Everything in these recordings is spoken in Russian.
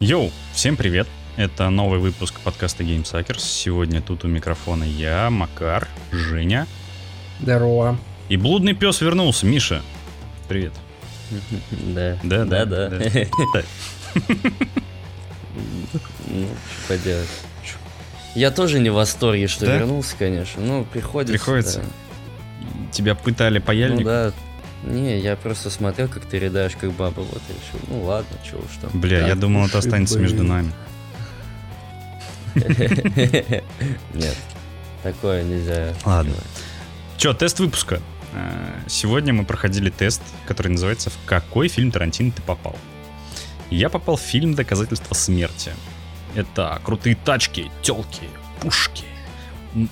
Йоу, всем привет! Это новый выпуск подкаста Game Suckers. Сегодня тут у микрофона я, Макар, Женя. Здорово. И блудный пес вернулся, Миша. Привет. Да. Да, да, да. да. Ну, что поделать. Я тоже не в восторге, что вернулся, конечно. Ну, приходится. Приходится. Тебя пытали паяльник? Ну да. Не, я просто смотрел, как ты рыдаешь, как баба, вот и решил. Ну ладно, чего уж там. Бля, я Так думал, это останется между быть. нами. Нет, такое нельзя. Ладно. Че, тест выпуска. Э, Сегодня мы проходили тест, который называется «В какой фильм Тарантино ты попал?». Я попал в фильм «Доказательство смерти». Это крутые тачки, телки, пушки,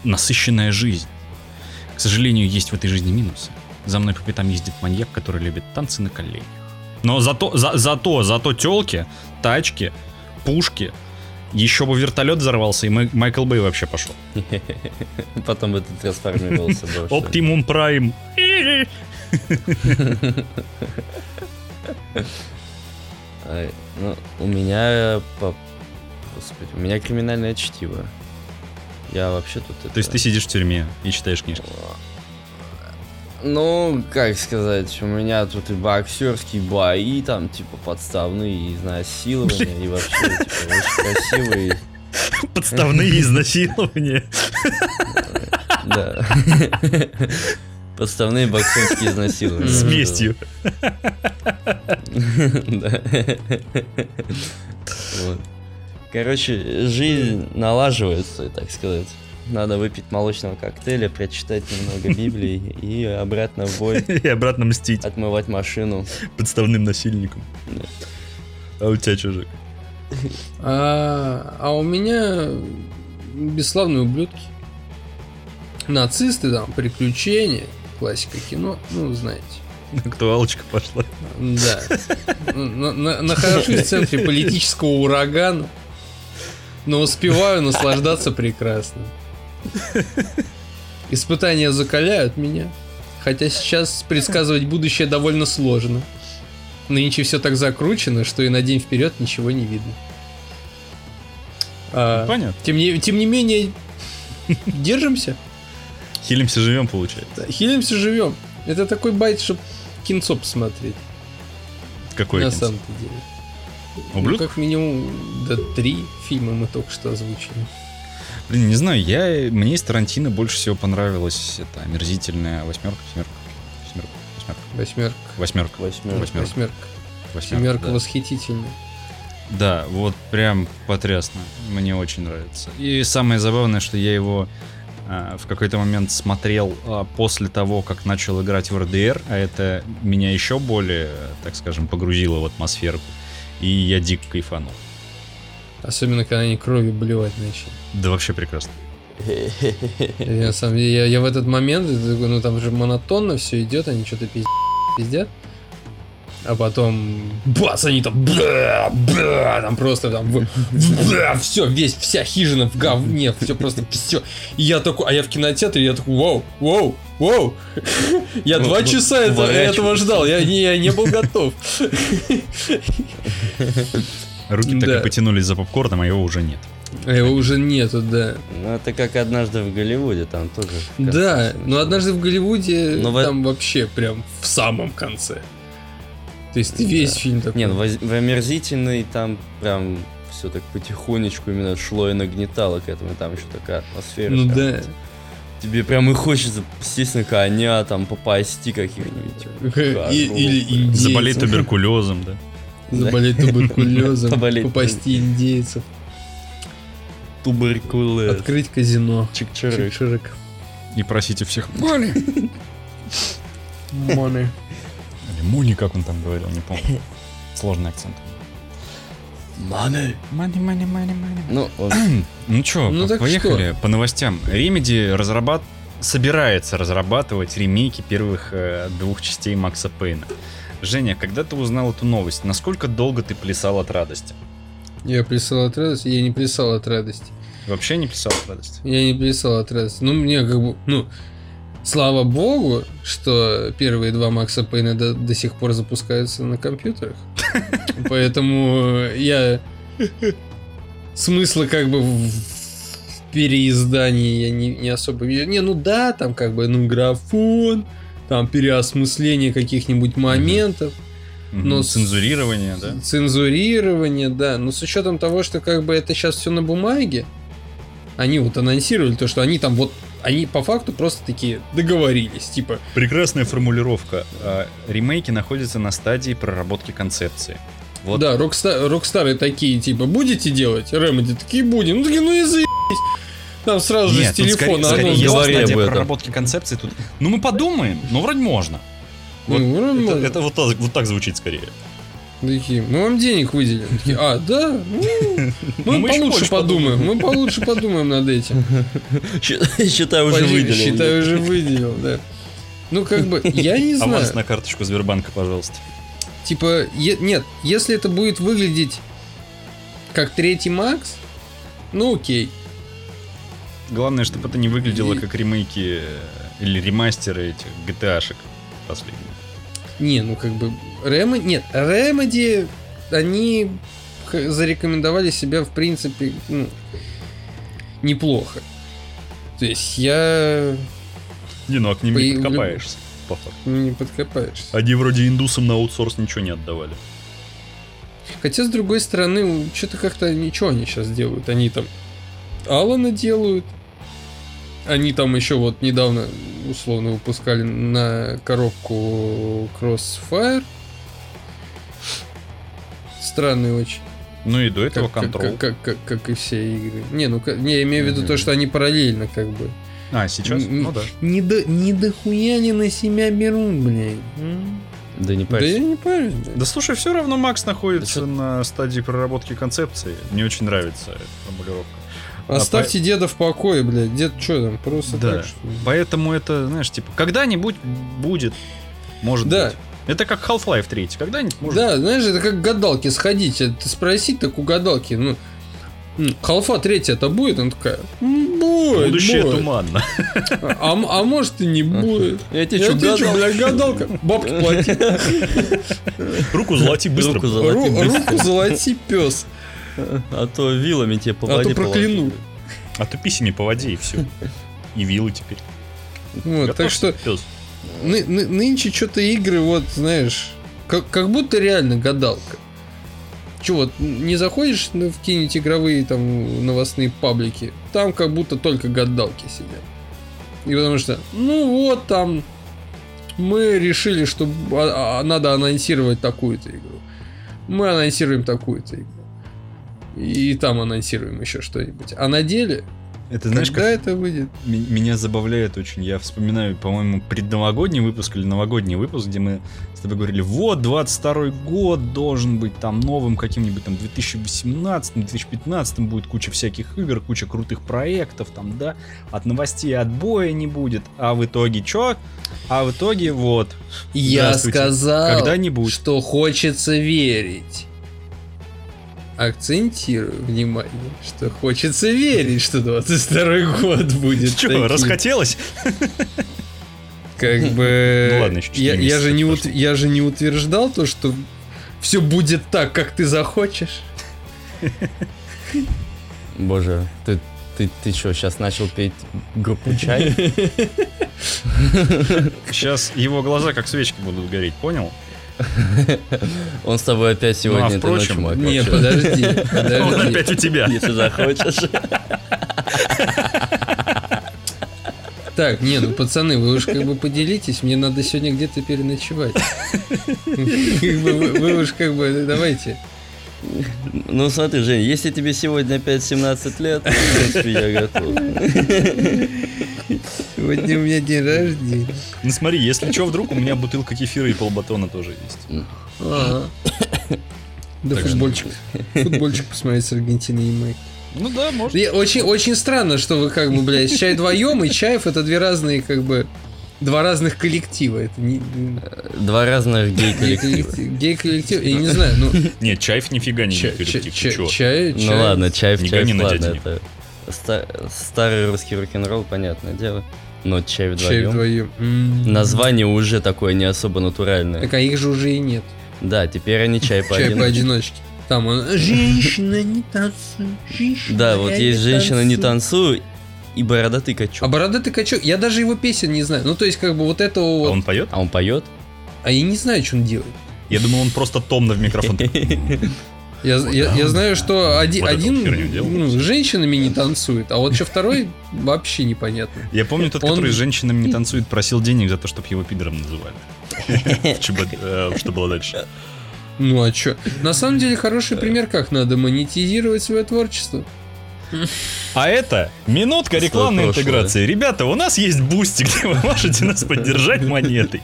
насыщенная жизнь. К сожалению, есть в этой жизни минусы. За мной по пятам ездит маньяк, который любит танцы на коленях. Но зато, за- зато, зато телки, тачки, пушки, еще бы вертолет взорвался, и Май- Майкл Бэй вообще пошел. Потом ты трансформировался. Оптимум Прайм. Ай, Ну, у меня... по- Господи, у меня криминальное чтиво. Я вообще тут... То есть ты сидишь в тюрьме и читаешь книжки. Ну, как сказать, у меня тут и боксерские бои, там, типа, подставные, изнасилования, и вообще, типа, очень красивые. Подставные изнасилования. Да. Подставные боксерские изнасилования. С местью. Короче, жизнь налаживается, так сказать. Надо выпить молочного коктейля, прочитать немного Библии и обратно в бой И обратно мстить отмывать машину. подставным насильникам. Да. А у тебя чужик. А, а у меня бесславные ублюдки. Нацисты, там, приключения, классика кино, ну, знаете. Актуалочка пошла. Да. На- на- Нахожусь в центре политического урагана, но успеваю наслаждаться прекрасно. Испытания закаляют меня, хотя сейчас предсказывать будущее довольно сложно. Нынче все так закручено, что и на день вперед ничего не видно. А, Понятно. тем, не, тем не менее, держимся, Хилимся, живем, получается. хилимся, живем. Это такой байт, чтобы кинцо посмотреть, Какой на самом-то деле. Ну, Ублюдок? как минимум, да, три фильма мы только что озвучили. Блин, не знаю, я, мне из Тарантино больше всего понравилась это омерзительная восьмерка, семерка, семерка, восьмерка, Восьмерка. восьмерка, Восьмерка. Восьмерка. Восьмерка. восьмерка. Семерка да. восхитительная. Да, вот прям потрясно. Мне очень нравится. И самое забавное, что я его а, в какой-то момент смотрел а, после того, как начал играть в РДР, а это меня еще более, так скажем, погрузило в атмосферу. И я дико кайфанул. Особенно, когда они кровью блевать начали. Да вообще прекрасно. Я, на самом деле, я, я в этот момент, ну там же монотонно все идет, они что-то пиздят, пиздят. А потом, бац, они там, бля, бля, там просто там, все, весь, вся хижина в говне, все просто, все. И я такой, а я в кинотеатре, я такой, вау, вау, вау. Я Ну, два ну, часа это- этого ждал, я не, я не был готов. Руки так Да. и потянулись за попкорном, а его уже нет. А его уже нету, да. Ну, это как однажды в Голливуде, там тоже. в Да, но однажды в Голливуде Но в- там вообще прям в самом конце. То есть ты весь Да. фильм такой. Не, ну воз- в омерзительной там прям все так потихонечку именно шло и нагнетало к этому, и там еще такая атмосфера. Ну да. вот. Тебе прям и хочется сесть на коня, там попасти каких-нибудь. И- Или индейцев. Заболеть туберкулезом, да. Заболеть туберкулезом. Поболеть. Попасти индейцев. Туберкулез. Открыть казино. Чик-чирик. И просить у всех Мони. Money. Или Муни, как он там говорил, не помню. Сложный акцент. Money. Money, money, money, money. Ну, Ну чё, Ну поехали по новостям. Remedy разрабат... собирается разрабатывать ремейки первых э, двух частей Макса Пейна. Женя, когда ты узнал эту новость, насколько долго ты плясал от радости? Я плясал от радости, я не плясал от радости. Вообще не плясал от радости? Я не плясал от радости. Ну, мне как бы, ну, слава богу, что первые два Макса Пейна до, до сих пор запускаются на компьютерах. Поэтому я смысла как бы в переиздании я не, не особо вижу. Не, ну да, там как бы, ну, графон, там переосмысление каких-нибудь моментов. Но Но цензурирование, да? Цензурирование, да. Но с учетом того, что как бы это сейчас все на бумаге, они вот анонсировали то, что они там вот они по факту просто такие договорились, типа. Прекрасная формулировка. А, Ремейки находятся на стадии проработки концепции. Вот. Да, Rockstar, Rockstar ы такие, типа, будете делать? Remedy такие будем. Ну такие, ну и заебись. Там сразу же с телефона скорее, скорее есть говори стадия об этом. проработки концепции тут. Ну мы подумаем, но вроде можно. Вот Ну, вроде это, можно. это вот, так, вот так звучит скорее. Такие, мы вам денег выделим. Такие, а, да? Ну, Ну, мы, мы получше подумаем. Мы получше подумаем над этим. Считай, уже выделил. Считай, уже выделил, да. Ну, как бы, я не знаю. Аванс на карточку Сбербанка, пожалуйста. Типа, нет, если это будет выглядеть как третий Макс, ну окей. Главное, чтобы это не выглядело И- как ремейки э, или ремастеры этих GTA-шек последних. Не, ну как бы Remedy... Нет, Remedy, они зарекомендовали себя, в принципе, ну, неплохо. То есть я Не, ну а к ним не По- подкопаешься, по факту. не подкопаешься. Они вроде индусам на аутсорс ничего не отдавали. Хотя, с другой стороны, что-то как-то ничего они сейчас делают. Они там Алана делают. Они там еще вот недавно условно выпускали на коробку Crossfire. Странный очень. Ну и до этого Как, как, контрол. как, как, как и все игры. Не, ну не, я имею в виду Мгм. то, что они параллельно как бы. А, сейчас? Н- Ну да. Не до, не до хуя не на себя берут, блядь. Да не Да я не парюсь, блядь. Да слушай, все равно Макс находится Да на стадии проработки концепции. Мне очень нравится эта формулировка. Оставьте деда в покое, блядь. Дед что там, просто Да. так, что? Поэтому это, знаешь, типа, когда-нибудь будет, может Да. быть. Это как Half-Life 3. Когда-нибудь может Да, знаешь, это как к гадалке сходить. Ты спросить, так у гадалки, ну, Халфа третья это будет? Она такая, «М, будет, Будущее будет. туманно. А, м- а может и не будет. Я тебе что, тебе чё, гадал? блядь, гадалка? Бабки плати. Руку золоти быстро. Руку золоти Ру- быстро. Руку золоти, пес. А то вилами тебе по А то прокляну. А то писями по воде и все. И вилы теперь. Вот, так что ны- ны- нынче что-то игры, вот, знаешь, как, как будто реально гадалка. Че вот, не заходишь в какие-нибудь игровые там новостные паблики, там как будто только гадалки сидят. И потому что, ну вот там, мы решили, что а- а- надо анонсировать такую-то игру. Мы анонсируем такую-то игру. И там анонсируем еще что-нибудь. А на деле, Это знаешь, когда как это выйдет? меня забавляет очень. Я вспоминаю, по-моему, предновогодний выпуск или новогодний выпуск, где мы с тобой говорили, вот, 22 год должен быть там новым каким-нибудь там 2018-2015 будет куча всяких игр, куча крутых проектов там, да, от новостей отбоя не будет, а в итоге чё? А в итоге вот, Я сказал, Когда-нибудь. что хочется верить. Акцентирую внимание, что хочется верить, что 22 год будет. таким. расхотелось? Как бы... Ну ладно, еще я, я, же не ут- я же не утверждал то, что все будет так, как ты захочешь. Боже, ты, ты, ты что, сейчас начал петь группу чай? Сейчас его глаза как свечки будут гореть, понял? Он с тобой опять сегодня этой впрочем, ночью, Мак, Не, вообще. подожди, Он подожди. опять у тебя. Если захочешь. Так, не, ну пацаны, вы уж как бы поделитесь, мне надо сегодня где-то переночевать. Как бы Вы вы уж как бы давайте. Ну смотри, Жень, если тебе сегодня опять 17 лет, в принципе, я готов. Сегодня у меня день рождения. Ну смотри, если что, вдруг у меня бутылка кефира и полбатона тоже есть. Ага. Да Так что- футбольчик. Футбольчик посмотреть с Аргентиной и Мэй. Ну да, может. И Очень, очень странно, что вы как бы, блядь, чай вдвоем и Чаев это две разные, как бы, два разных коллектива. Это не... Два разных гей-коллектива. Гей-коллектив, я не знаю, ну... Нет, Чайф нифига не ча- коллектив, ча- ты чё? Чай, Ну чай. ладно, чай в Не чай, гони на ладно, это ста- старый русский рок-н-ролл, понятное дело. Но чай Чай вдвоем. вдвоем. М. Название уже такое не особо натуральное. Так а их же уже и нет. Да, теперь они чай Чай поодиночке. поодиночке. Там он, женщина не танцуй, женщина Да, вот есть женщина не танцую». танцуй и бородатый качок. А бородатый качок, я даже его песен не знаю. Ну, то есть, как бы вот этого А вот. он поет? А он поет? А я не знаю, что он делает. Я думал, он просто томно в микрофон. Я, я, я знаю, что один, Вот один ну, с женщинами не танцует, а вот что второй вообще непонятно. Я помню тот, Он- который с женщинами не танцует, просил денег за то, чтобы его пидором называли. Э, Что было дальше? Ну а чё? На самом деле хороший пример, как надо монетизировать свое творчество. А это минутка рекламной интеграции. Ребята, у нас есть Boosty, где вы можете нас поддержать монетой.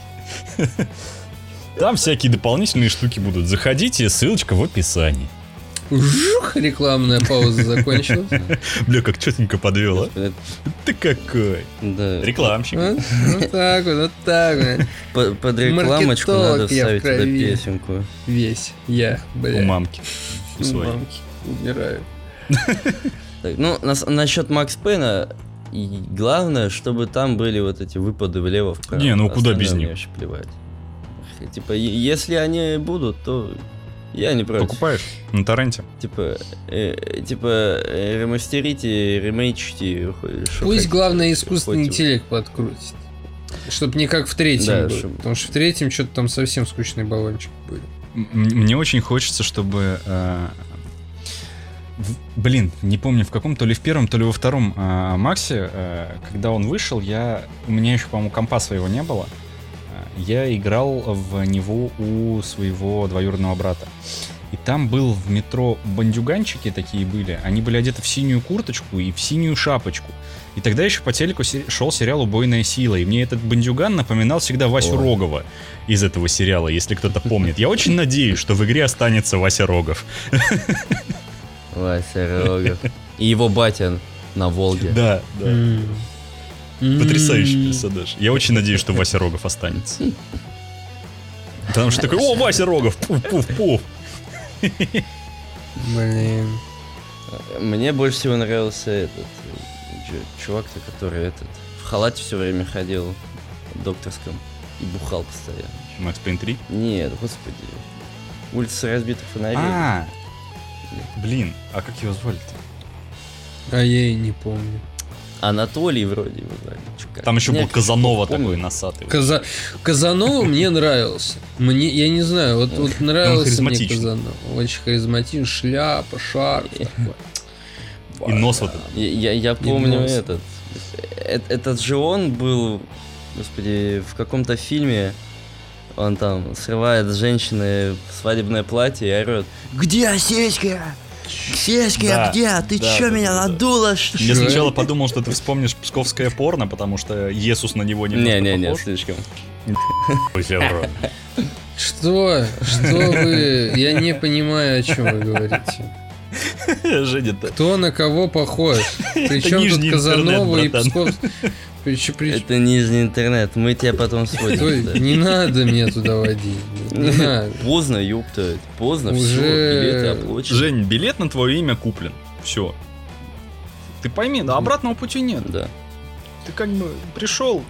Там всякие дополнительные штуки будут. Заходите, ссылочка в описании. Жух, рекламная пауза закончилась. Бля, как четенько подвел, а? Это- Ты какой? Да. Рекламщик. Вот, вот так вот, вот так вот. По- Под рекламочку Маркетолог надо вставить туда песенку. Весь я, У бля. мамки. У у своей. мамки. Умираю. Так, ну, нас- насчет Макс Пейна, и главное, чтобы там были вот эти выпады влево-вправо. Не, ну куда без них? мне вообще плевать. Типа, если они будут, то я не против. Покупаешь на торренте? Типа, э, типа, э, ремастерите, ремейчите. Пусть хотите. главное искусственный Хоть- интеллект подкрутит. Чтоб не как в третьем Да, был. чтоб- Потому что в третьем что-то там совсем скучные баллончики были. М- Мне очень хочется, чтобы... э, в- Блин, не помню, в каком, то ли в первом, то ли во втором э, Максе, э, когда он вышел, я... У меня еще, по-моему, компа своего не было. Я играл в него у своего двоюродного брата. И там был в метро бандюганчики такие были. Они были одеты в синюю курточку и в синюю шапочку. И тогда еще по телеку шел сериал «Убойная сила». И мне этот бандюган напоминал всегда Васю Ой. Рогова из этого сериала, если кто-то помнит. Я очень надеюсь, что в игре останется Вася Рогов. Вася Рогов. И его батя на Волге. Да, да. Потрясающий персонаж. Я очень надеюсь, что Вася Рогов останется. Потому что такой, о, Вася Рогов, пуф-пуф-пуф. Блин. Мне больше всего нравился этот э, чувак-то, который этот в халате все время ходил в докторском и бухал постоянно. Макс Пейн 3? Нет, господи. Улица разбитых фонарей. А, блин, а как его звали-то? А я и не помню. Анатолий вроде. Чё, как? Там еще был Казанова помню. такой носатый. Каза... Казанова мне нравился. Мне, я не знаю, вот, вот нравился мне. Казанова. Очень харизматичный, шляпа, шарф такой. И нос вот этот. Я, я, помню этот. Э- Этот же он был, господи, в каком-то фильме. Он там срывает с женщины свадебное платье и орет. Где сиськи? Сиськи Да, где? Ты да, чё, да, меня да, да. надула? что Я сначала подумал, что ты вспомнишь псковское порно, потому что Иисус на него немножко Не-не-не, похож. слишком. Что? Что вы? Я не понимаю, о чем вы говорите. Женя-то. Кто на кого похож? Причем тут Казанова и интернет, Псков... Причем, Это нижний интернет, мы тебя потом сводим. Стой, не надо меня туда водить. Не надо. Поздно, ёпта. Поздно, Уже- все, билеты оплачены. Жень, билет на твое имя куплен. Все. Ты пойми, да обратного пути нет. Да. Ты как бы пришел.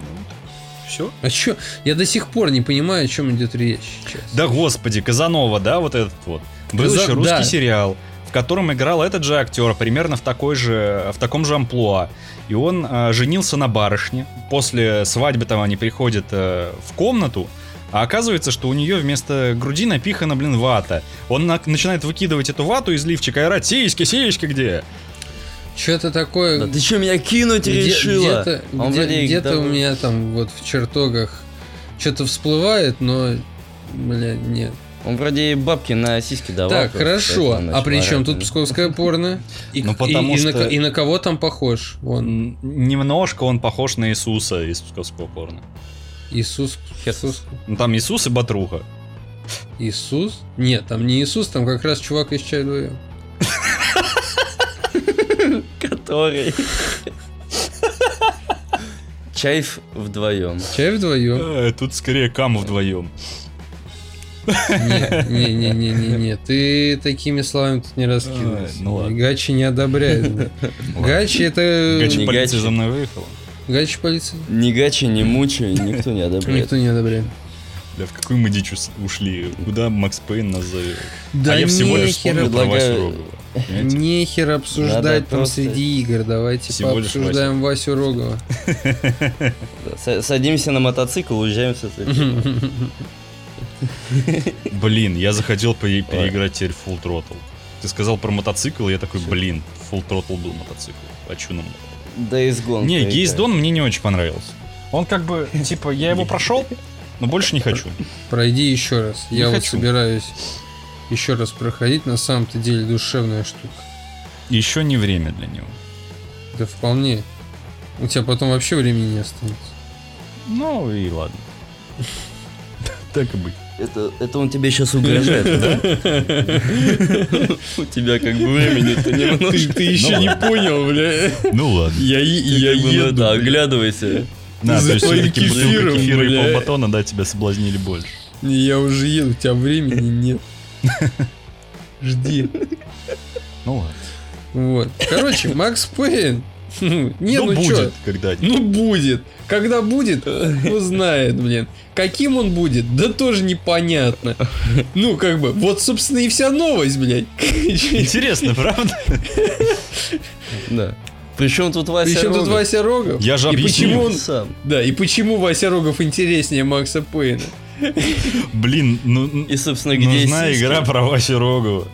Все. А чё? Я до сих пор не понимаю, о чем идет речь сейчас. Да господи, Казанова, да, вот этот вот. Был еще русский да. сериал, в котором играл этот же актер, примерно в такой же, в таком же амплуа. И он э, женился на барышне. После свадьбы там они приходят э, в комнату, а оказывается, что у нее вместо груди напихана, блин, вата. Он на- начинает выкидывать эту вату из лифчика и орать, сиськи, сиськи где? Что-то такое... Да ты что, меня кинуть где- решила? Где-то, Он где- вроде их где-то у давно- меня там вот в чертогах что-то всплывает, но, бля, нет. Он вроде и бабки на сиськи давал. так, просто, хорошо. А при чем тут псковское порно? И, Ну, и- на и кого там похож? Он Немножко он похож на Иисуса из псковского порно. Иисус. Иисус. Ну, там Иисус и Батруха. Иисус? Нет, там не Иисус, там как раз чувак из чай вдвоем. Который... Чайф вдвоем. Чай вдвоем. Э, Тут скорее кам вдвоем. Не-не-не-не-не. Ты такими словами тут не раскидывайся. Ай, ну ладно. Гачи не одобряет. Гачи это... Гачи Не полиция гачи. за мной выехала. Гачи полиция. Ни гачи, ни мучи, никто не одобряет. Никто не одобряет. Бля, в какую мы дичь ушли? Куда Макс Пейн нас зовет? Да а я всего лишь вспомнил про Васю Рогова. Понимаете? нехер обсуждать Надо там просто- среди игр. Давайте Всего пообсуждаем Васю Рогова. С- Садимся на мотоцикл, уезжаем с этой. Блин, я захотел по- переиграть теперь Full Throttle. Ты сказал про мотоцикл, и я такой, блин, Full Throttle был мотоцикл. А чё нам? Days Gone. Не. Days Gone мне не очень понравился. Он как бы, типа, я его прошел, но больше не хочу. Пройди еще раз. Не Я вот хочу. собираюсь еще раз проходить. На самом-то деле душевная штука. Еще не время для него. Да вполне. У тебя потом вообще времени не останется. Ну и ладно. Так и быть. Это, это он тебе сейчас угрожает, да? У тебя как бы времени-то немножко. Ты еще не понял, бля. Ну ладно. Я, ну Да, оглядывайся. На, за то есть все-таки кефира и полбатона, да, тебя соблазнили больше. Я уже еду, у тебя времени нет. Жди. Ну ладно. Вот. Короче, Макс Пейн. Ну, Не, ну, будет чё? когда-нибудь. Ну будет. Когда будет, ну знает, блин. Каким он будет, да тоже непонятно. Ну, как бы, вот, собственно, и вся новость, блядь. Интересно, правда? Да. Причем тут Вася Причем тут Рогов? Вася Рогов? Я же И почему он... сам. Да, и почему Вася Рогов интереснее Макса Пейна? Блин, ну И, собственно, где нужна игра про Васю Рогова.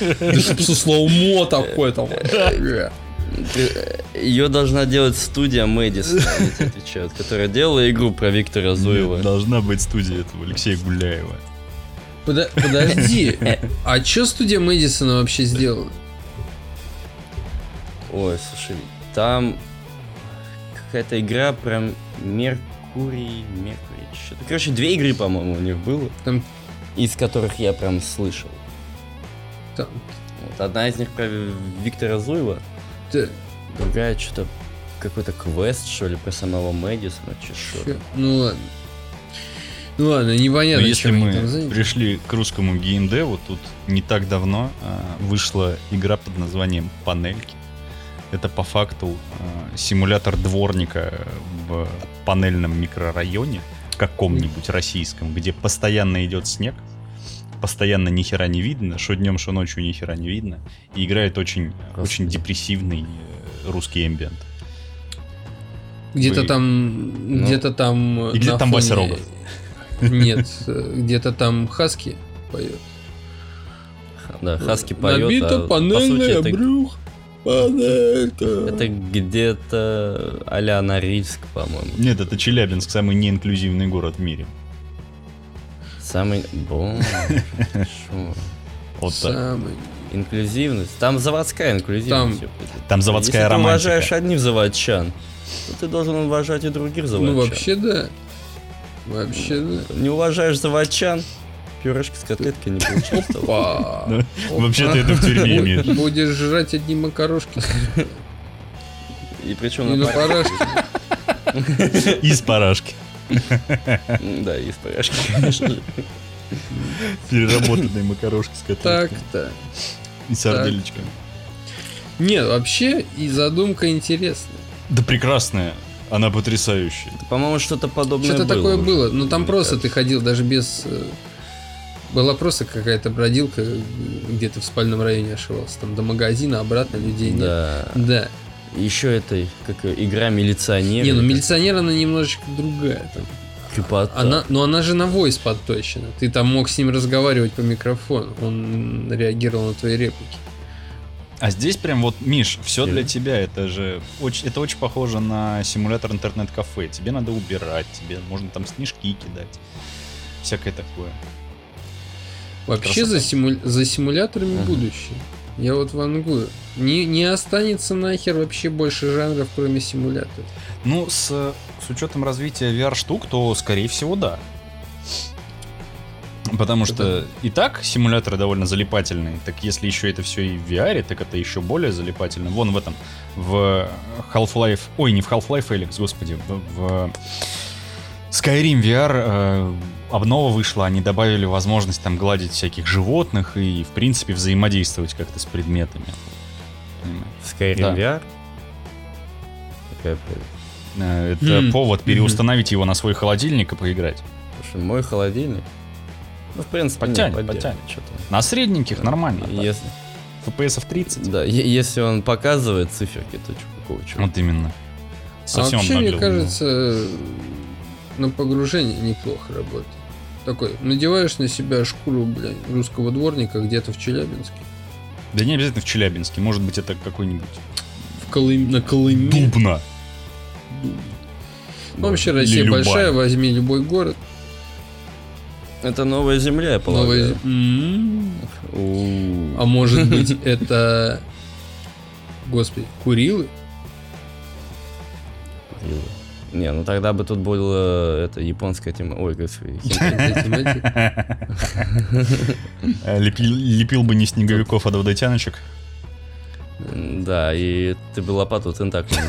Да чтоб со слоумо такое там. Ее должна делать студия тебе отвечают, которая делала игру про Виктора Зуева. Должна быть студия этого Алексея Гуляева. Подо- Подожди, а чё студия Мэдисона вообще сделала? Ой, слушай, там какая-то игра про Меркурий, Меркурий, что-то. Короче, две игры, по-моему, у них было, Там, из которых я прям слышал. Там, Вот одна из них про Виктора Зуева, да, другая что-то какой-то квест, что ли, про самого Мэдисона, че что ну ладно. Ну ладно, непонятно, Но если чем они мы пришли к русскому геймдеву, тут не так давно а, вышла игра под названием «Панельки». Это по факту а, симулятор дворника в панельном микрорайоне, каком-нибудь российском, где постоянно идет снег, постоянно ни хера не видно, что днем, что ночью ни хера не видно, и играет очень, очень депрессивный э, русский эмбиент. Где-то Вы- там, Ну, где-то там... и где на там Вася фоне- Рогов? Нет, э, где-то там Хаски поет. Да, Хаски поет, Набито а по сути панельное это, брюх, панелька. это где-то а-ля Норильск, по-моему. Нет, это Челябинск, самый неинклюзивный город в мире. Самый... Боже, шо. Вот. Самый. Инклюзивность. Там заводская инклюзивность. Там-. Там заводская Если ты романтика. уважаешь одних заводчан, то ты должен уважать и других заводчан. Ну вообще да. Вообще да. Не уважаешь заводчан, пюрешки с котлеткой не получишь. Опа. Да. Вообще-то это в тюрьме. Будешь жрать одни макарошки. И причем на парашке. Из парашки. Да, из парашки, конечно же. Переработанные макарошки с котлетками. Так-то. И сарделечками. Нет, вообще и задумка интересная. Да прекрасная. Она потрясающая. По-моему, что-то подобное Что-то такое было. Но там мне просто ты ходил даже без... э, Была просто какая-то бродилка, э, где-то в спальном районе ошивался. Там до магазина, обратно людей нет. Да. Да. Еще это как игра милиционера. Не, ну милиционер, она немножечко другая. Там. крепота. Она, но она же на войс подточена. Ты там мог с ним разговаривать по микрофону. Он реагировал на твои реплики. А здесь прям вот, Миш, все для тебя. Это же очень, это очень похоже на симулятор интернет-кафе. Тебе надо убирать, тебе можно там снежки кидать. Всякое такое. Вообще Красота. за, симу- за симуляторами Ага. будущее. Я вот вангую. Не, не останется нахер вообще больше жанров, кроме симуляторов. Ну, с, с учетом развития VR-штук, то, скорее всего, да. Потому что и так симуляторы довольно залипательные. Так если еще это все и в VR, так это еще более залипательно. Вон в этом, в Half-Life... Ой, не в Half-Life, Алекс, господи. В, в Skyrim VR э, обнова вышла, они добавили возможность там гладить всяких животных и, в принципе, взаимодействовать как-то с предметами. Понимаешь? Skyrim Да. VR? Какая. Э, Это М. повод переустановить его на свой холодильник и поиграть. Слушай, мой холодильник. Ну, в принципе, Подтянет, не, подтянет. Что-то. На средненьких нормально. Если, FPS 30. да, е- если он показывает циферки, то какого чего? Вот именно. А Совсем вообще, мне кажется, на погружение неплохо работает. Такой, надеваешь на себя шкуру, блядь, русского дворника где-то в Челябинске. Да не обязательно в Челябинске, может быть это какой-нибудь В Колым... На Колыме. Дубна. Ну, Вообще Или Россия большая, возьми любой город. Это новая земля, я Новая... полагаю. М. У. А может быть это... Господи, Курилы? Не, ну тогда бы тут было это японская тема. Ой, господи. Э, Лепил, бы не снеговиков, а водотяночек. Да, и ты бы лопату тентаклем.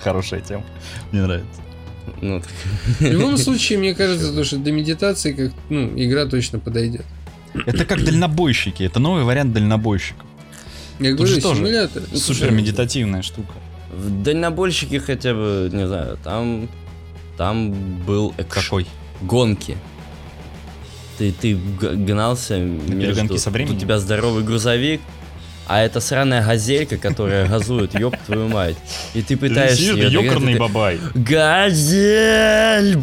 Хорошая тема. Мне нравится. Ну, так- В любом случае, мне кажется, то, что для медитации как, ну, игра точно подойдет. Это как дальнобойщики. Это новый вариант дальнобойщиков. Я Тут говорю, же тоже симулятор. Супер медитативная штука. В дальнобойщике хотя бы, не знаю, там, там был экшон. Какой? гонки. Ты, ты гнался между... перегонки со временем? У тебя здоровый грузовик, а это сраная газелька, которая газует, ёб твою мать. И ты пытаешься... Догнать, ёкарный ты, бабай. Газель!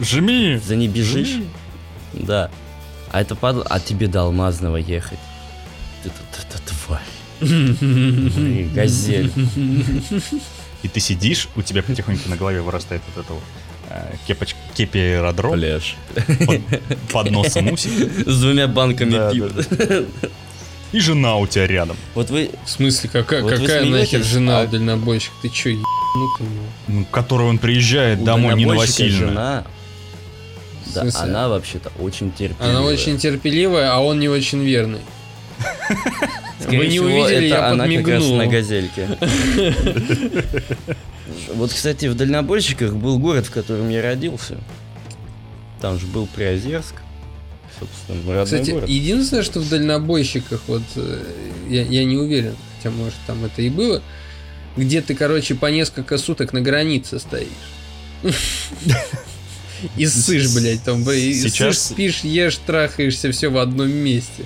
Жми! За ней бежишь? Жми. Да. А это падла, а тебе до Алмазного ехать. Ты это тварь. Блин, Газель. И ты сидишь, у тебя потихоньку на голове вырастает вот это вот э, кепоч... кепи аэродром Пляж. под, под носом усик, С двумя банками Да, пива. и жена у тебя рядом. Вот вы... В смысле, какая, Вот какая нахер смеетесь, жена а- у дальнобойщик? Ты чё, ебанутый? ну? Ну, к которой он приезжает у домой, Нина дальнобойщика Васильевна. жена... Да, она вообще-то очень терпеливая. Она очень терпеливая, а он не очень верный. Скорее Вы не всего, увидели, это я она как раз подмигнул. на газельке. Вот, кстати, в дальнобойщиках был город, в котором я родился. Там же был Приозерск. Собственно, родной Кстати, город. единственное, что в дальнобойщиках, вот э, я, я не уверен, хотя может там это и было, где ты, короче, по несколько суток на границе стоишь. И ссышь, блядь, там, и Сейчас- ссышь, спишь, ешь, трахаешься, все в одном месте.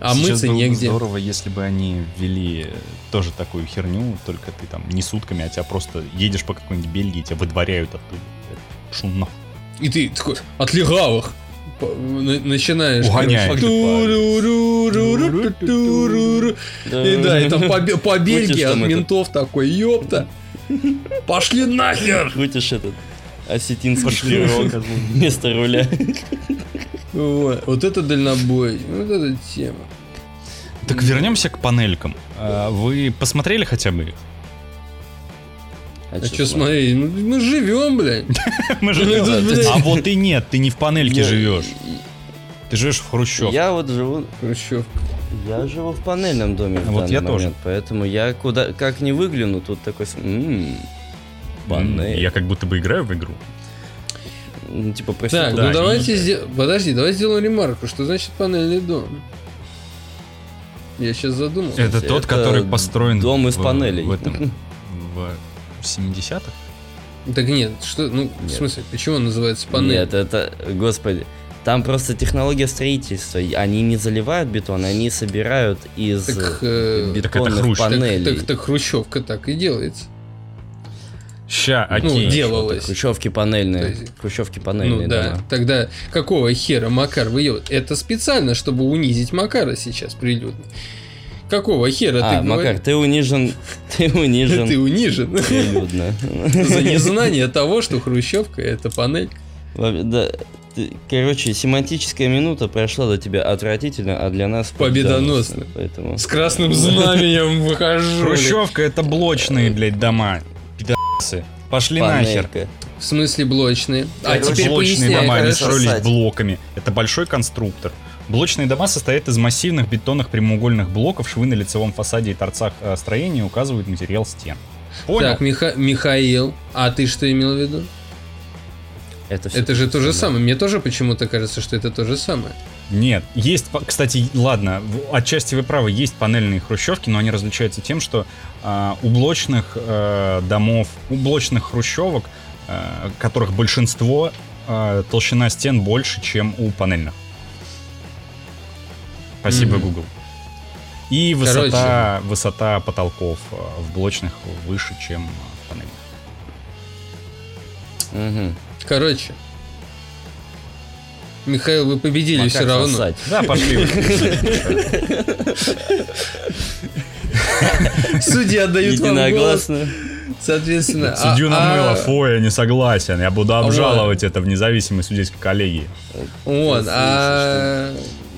А Сейчас мыться было бы негде. здорово, если бы они ввели тоже такую херню, только ты там не сутками, а тебя просто едешь по какой-нибудь Бельгии, тебя выдворяют оттуда. Шумно. И ты такой, от легавых начинаешь. И да, и там по, Бе- по Бельгии от ментов такой, ёпта. Пошли нахер! Крутишь этот осетинский пирог вместо руля. Вот, вот это дальнобой, вот эта тема. Так вернемся к панелькам. А, Вы посмотрели хотя бы их? А что смотри, ну, мы живем, блядь. Мы же- Ну. А вот и нет, ты не в панельке живешь. Ты живешь в Хрущев. Я вот живу, Хрущев. я живу в панельном доме в Вот я тоже. момент, поэтому я куда, как не выгляну, тут такой, с- м, панель. Я как будто бы играю в игру. Ну, типа Так, проститутка. Да, ну давайте сделаем... Подожди, давай сделаем ремарку. Что значит панельный дом? Я сейчас задумался. Это Это тот, который построен дом из в- панелей. В этом в 70-х. Так нет, что, ну, в Нет. смысле, почему он называется панель? Нет, это, господи, там просто технология строительства. Они не заливают бетон, они собирают из Так, э, бетонных хрущ. Так- Так, панелей. так, так хрущевка так и делается. Ща, Ну, окей. делалось. Хрущевки панельные. Есть- Хрущевки панельные. ну да, дома. тогда какого хера Макар выебывает? Это специально, чтобы унизить Макара сейчас прилюдно. Какого хера А, ты Макар, говоришь? ты унижен, ты унижен Ты унижен прилюдно. за незнание того, что хрущевка это панель. Да, короче, семантическая минута прошла для тебя отвратительно, а для нас Победоносно. Поэтому С красным знаменем выхожу. Хрущевка это блочные, блядь, дома. Пошли нахер. панелька. В смысле блочные? А Короче, теперь Блочные поясняй. дома они хорошо. строились блоками. Это большой конструктор. Блочные дома состоят из массивных бетонных прямоугольных блоков. Швы на лицевом фасаде и торцах э, строения указывают материал стен. Понял? Так, Миха- Михаил, а ты что имел в виду? Это, Это же то же самое. Мне тоже почему-то кажется, что это то же самое. Нет, есть, кстати, ладно, отчасти вы правы, есть панельные хрущевки, но они различаются тем, что а, у блочных э, домов, у блочных хрущевок, э, которых большинство, э, толщина стен больше, чем у панельных. Спасибо, Мгм. Google. И высота, высота потолков э, в блочных выше, чем в панельных. Мгм. Короче. Михаил, вы победили Макар все равно. сосать. Да, пошли. Судьи отдают вам голос. Соответственно. а- Судью намыло, а- фу, я не согласен. Я буду вот. обжаловать это в независимой судейской коллегии. Вот, а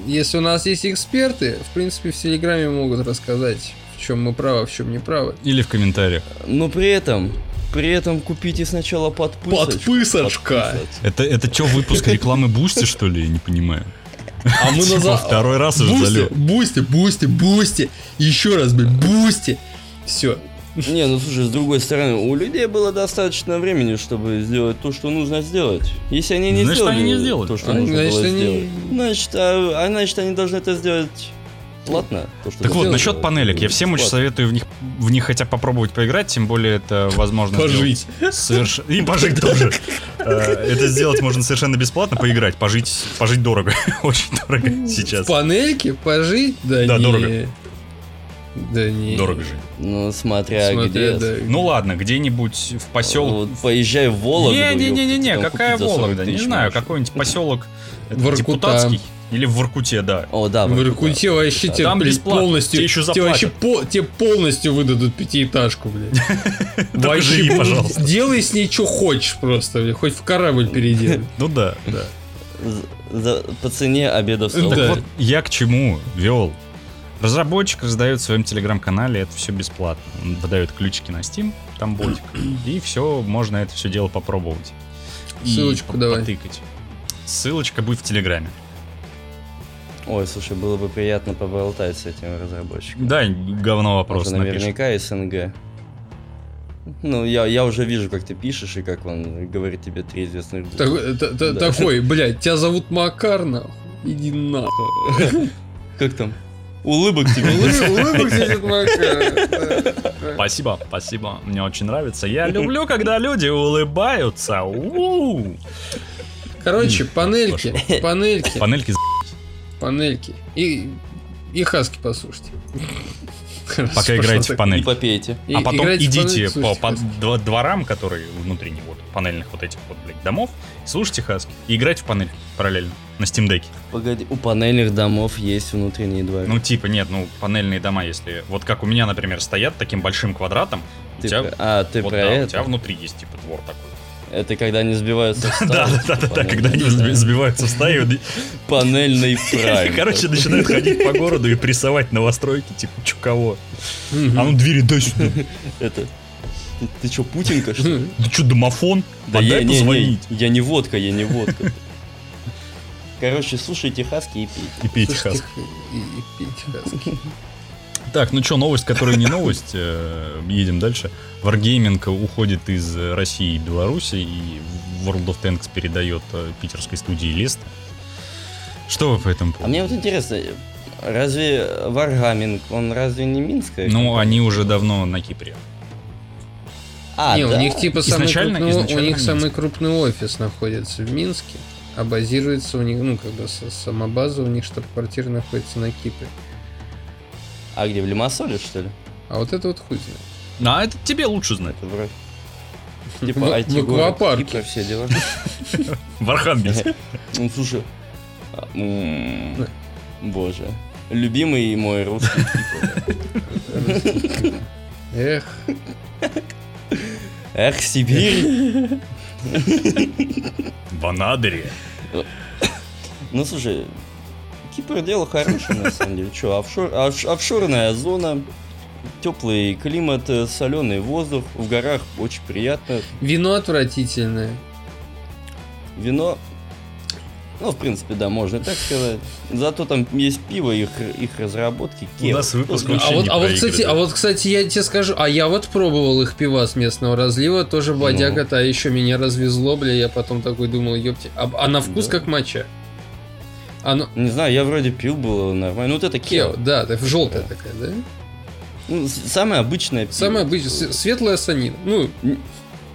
если у нас есть эксперты, в принципе, в Телеграме могут рассказать, в чем мы правы, а в чем не правы. Или в комментариях. Но при этом, при этом купите сначала подпысочку. Подпысочка. Подписать. Это, это что, выпуск рекламы Boosty, что ли? Я не понимаю. А мы Типа назад... второй раз уже Boosty, залет. Boosty, Boosty, Boosty. Еще раз, блин, Boosty. Все. Не, ну слушай, с другой стороны, у людей было достаточно времени, чтобы сделать то, что нужно сделать. Если они не Значит, сделали они не сделали. то, что А, нужно значит, было они- сделать, значит, а, а значит, они должны это сделать платно. то, что Так вот, сделали. насчет панелек. Я всем очень Бесплатно. советую в них, в них хотя бы попробовать поиграть, тем более это возможно Пожить. соверш- И пожить тоже. Э, Это сделать можно совершенно бесплатно, поиграть. Пожить, пожить дорого. Очень дорого В сейчас. панельке пожить? Да, Да, не. дорого. Да не. Дорого же. Ну, смотря, Смотря, где. да. Ну ладно, где-нибудь в поселке. Вот поезжай в Вологду. Не-не-не-не, какая там купить за 40 Вологда? Не знаю, какой-нибудь поселок депутатский. Или в Воркуте, да. О, да, В Иркуте вообще тебе, Там блин, бесплатно, полностью, тебе еще тебе вообще по- тебе полностью выдадут пятиэтажку, блядь. Блин, пожалуйста. Делай с ней что хочешь просто, блин, хоть в корабль переделай. Ну да, да. За- по цене обеда в стол. Да. Так вот, я к чему вел? Разработчик раздает в своем телеграм-канале это все бесплатно. Он выдает ключики на Steam, там ботик. И все, можно это все дело попробовать. Ссылочку давай. Потыкать. Ссылочка будет в Телеграме. Ой, слушай, было бы приятно поболтать с этим разработчиком. Да, говно вопрос напишем. наверняка СНГ. Ну, я, я уже вижу, как ты пишешь, и как он говорит тебе три известных буквы. Так- та- та- Да. Такой, блядь, тебя зовут Макар, нахуй. Иди нахуй. Как там? Улыбок тебе. Улы- Улыбок тебе Макар. Спасибо, спасибо. Мне очень нравится. Я люблю, когда люди улыбаются. У-у-у. Короче, панельки, панельки, Панельки за- панельки. И, и хаски послушайте. Пока играете в так. И панель. попейте. А потом идите по, по дворам, которые внутренние вот панельных вот этих вот блядь, домов, слушайте хаски и играйте в панель параллельно на Steam Deck. Погоди, у панельных домов есть внутренние дворы. Ну типа нет, ну панельные дома, если вот как у меня, например, стоят таким большим квадратом, у ты тебя, про- А, ты вот, про да, у это? тебя внутри есть типа двор такой. Это когда они сбиваются в Да, стаю, да, да, да, да, когда они сбиваются в стаю, Панельный прайм. короче, начинают ходить по городу и прессовать новостройки, типа, чё кого? А ну двери дай сюда. Это... Ты, чё, Путинка, что ли? Ты чё, домофон? Да я, не, я не водка, я не водка. Короче, слушайте хаски и пейте. И пейте хаски. и, и пейте хаски. Так, ну что, новость, которая не новость. э, Едем дальше. Wargaming уходит из России и Беларуси, и World of Tanks передает э, питерской студии Лест. Что вы по этому А поводу? мне вот интересно, разве Варгаминг, он разве не Минская? Ну, они уже давно на Кипре. А, не, у да? них типа самый Изначально- крупный, о- у изначально них самый Минск. крупный офис находится в Минске, а базируется у них, ну, как бы сама база у них штаб-квартира находится на Кипре. А где, в Лимассоле, что ли? А вот это вот хуй знает. А это тебе лучше знать. Это вроде... В- Типа в IT-город, аквапарке. Кипр, все дела. В Архангельске. Ну, слушай, а, м, боже, любимый мой русский Кипр. Эх, Эх, Сибирь. В Анадыре. Ну, слушай, Кипр дело хорошее, на самом деле. Че, офшор, офш- офшорная зона, теплый климат, соленый воздух, в горах очень приятно. вино отвратительное. Вино, ну, в принципе, да, можно так сказать. Зато там есть пиво, их, их разработки. У нас выпуск Ну, вообще А вот, а вот, кстати, а вот, кстати, я тебе скажу, а я вот пробовал их пива с местного разлива, тоже бодяга-то, а еще меня развезло, бля, я потом такой думал, ёпти, а, а на вкус Да. как моча. Оно... Не знаю, я вроде пил, было нормально. Ну, вот это Кео, Кео. да, так желтая такая, да? Ну, с- самое обычное пиво. Самая обычная, светлая санина. Ну,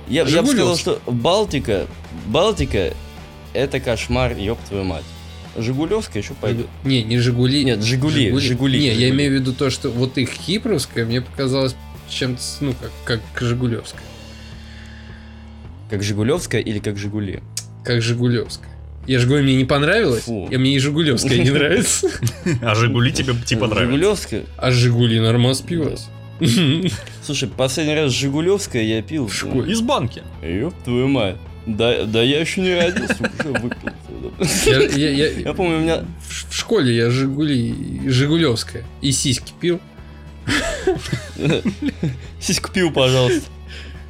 Я, я бы сказал, что Балтика, Балтика это кошмар, ёб твою мать. Жигулевская еще пойдет. не, не Жигули. Нет, Жигули, Жигули. Не, я Жигули. имею в виду то, что вот их Кипровская мне показалось чем-то, ну, как, как Жигулевская. Как Жигулевская или как Жигули? Как Жигулевская. Я же говорю, мне не понравилось, Фу. и мне и Жигулевская не нравится. А Жигули тебе типа нравится? Жигулевская. А Жигули нормально спилась. Слушай, последний раз Жигулевская я пил. В школе. Из банки. Ёб твою мать. Да, да я еще не родился, уже выпил. Я, я- я- Я помню, у меня... в в школе я Жигули, Жигулевская и сиськи пил. Сиську пил, пожалуйста.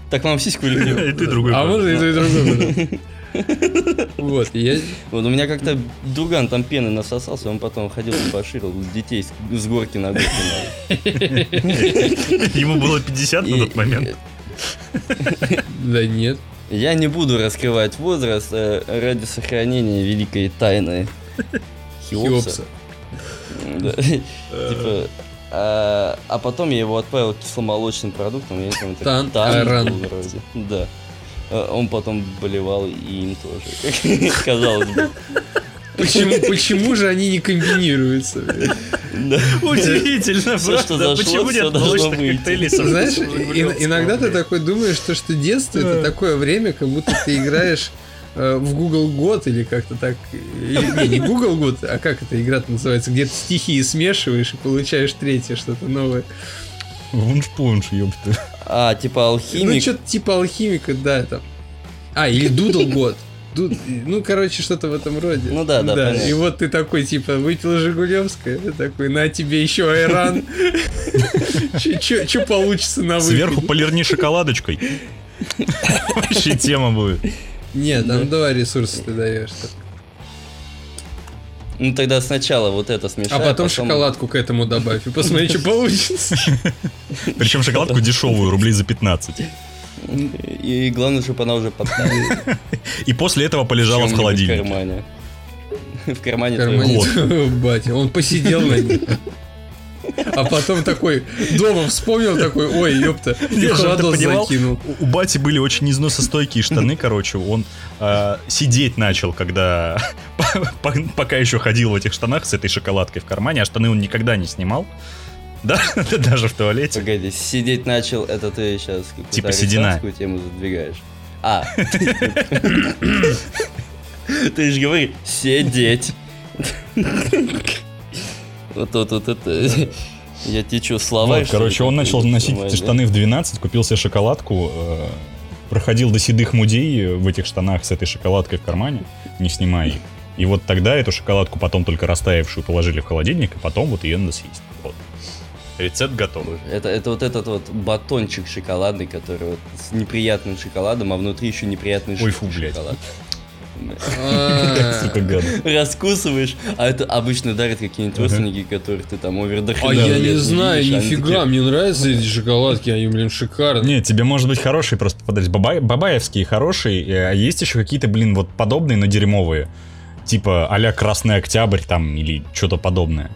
Так вам сиську или пиво? И ты другой. А можно и то, и другое. Вот, я... Вот у меня как-то друган там пены насосался, он потом ходил и поширил детей с, горки на горки. Ему было 50 на тот момент. Да нет. Я не буду раскрывать возраст э, ради сохранения великой тайны Хеопса. Типа, а, а потом я его отправил к кисломолочным продуктам. Я помню, так Тан- Тан. Да. А Он потом болевал и им тоже. Казалось бы. Почему, почему же они не комбинируются? Да. Удивительно, Всё, что зашло, Почему нет молочных коктейлей Знаешь, иногда ты такой думаешь, то, что детство это такое время, как будто ты играешь э, в Google год или как-то так. Или, не, не Google год, а как эта игра называется, где ты стихии смешиваешь и получаешь третье что-то новое. Вунш-пунш, ёпта. А, типа Ну, алхимик. что-то типа алхимика, да, там. А, или Doodle God. Дуд- Ну, короче, что-то в этом роде. Ну да, да, понятно. И вот ты такой, типа, выпил Жигулевское, такой, на тебе еще айран. Че получится на выходе? Сверху полирни шоколадочкой. Вообще тема будет. Нет, там два ресурса ты даешь. Ну тогда сначала вот это смешай. А потом шоколадку к этому добавь и посмотри, что получится. Причем шоколадку дешевую, рублей за 15. И, главное, чтобы она уже подтаяла. И после этого полежала в холодильнике. В кармане. В кармане В кармане батя. Он посидел на ней. А потом такой, дома вспомнил такой, ой, ёпта, холодос понимал, закинул. У бати были очень износостойкие штаны, короче. Он э, сидеть начал, когда по- пока еще ходил в этих штанах с этой шоколадкой в кармане, а штаны он никогда не снимал. Да, даже в туалете. Погоди, сидеть начал, это ты сейчас какую-то Типа седина. тему задвигаешь. А. Ты же говори, сидеть. Вот тут вот это. Я течу слова. Вот, короче, он начал носить эти штаны в 12, купил себе шоколадку, э, проходил до седых мудей в этих штанах с этой шоколадкой в кармане, не снимая их. И вот тогда эту шоколадку потом только растаявшую положили в холодильник, и потом вот ее надо съесть. Вот. Рецепт готов. Это, это вот этот вот батончик шоколадный, который вот с неприятным шоколадом, а внутри еще неприятный Ой, фу, блядь. шоколад. Гад. Раскусываешь, а это обычно дарят какие-нибудь родственники, которых ты там овер А я не знаю, нифига, мне нравятся эти шоколадки, они, блин, шикарные. Не, тебе может быть хорошие просто попадать. Бабай, бабаевские хорошие, а есть еще какие-то, блин, вот подобные, но дерьмовые. Типа а-ля Красный Октябрь там или что-то подобное.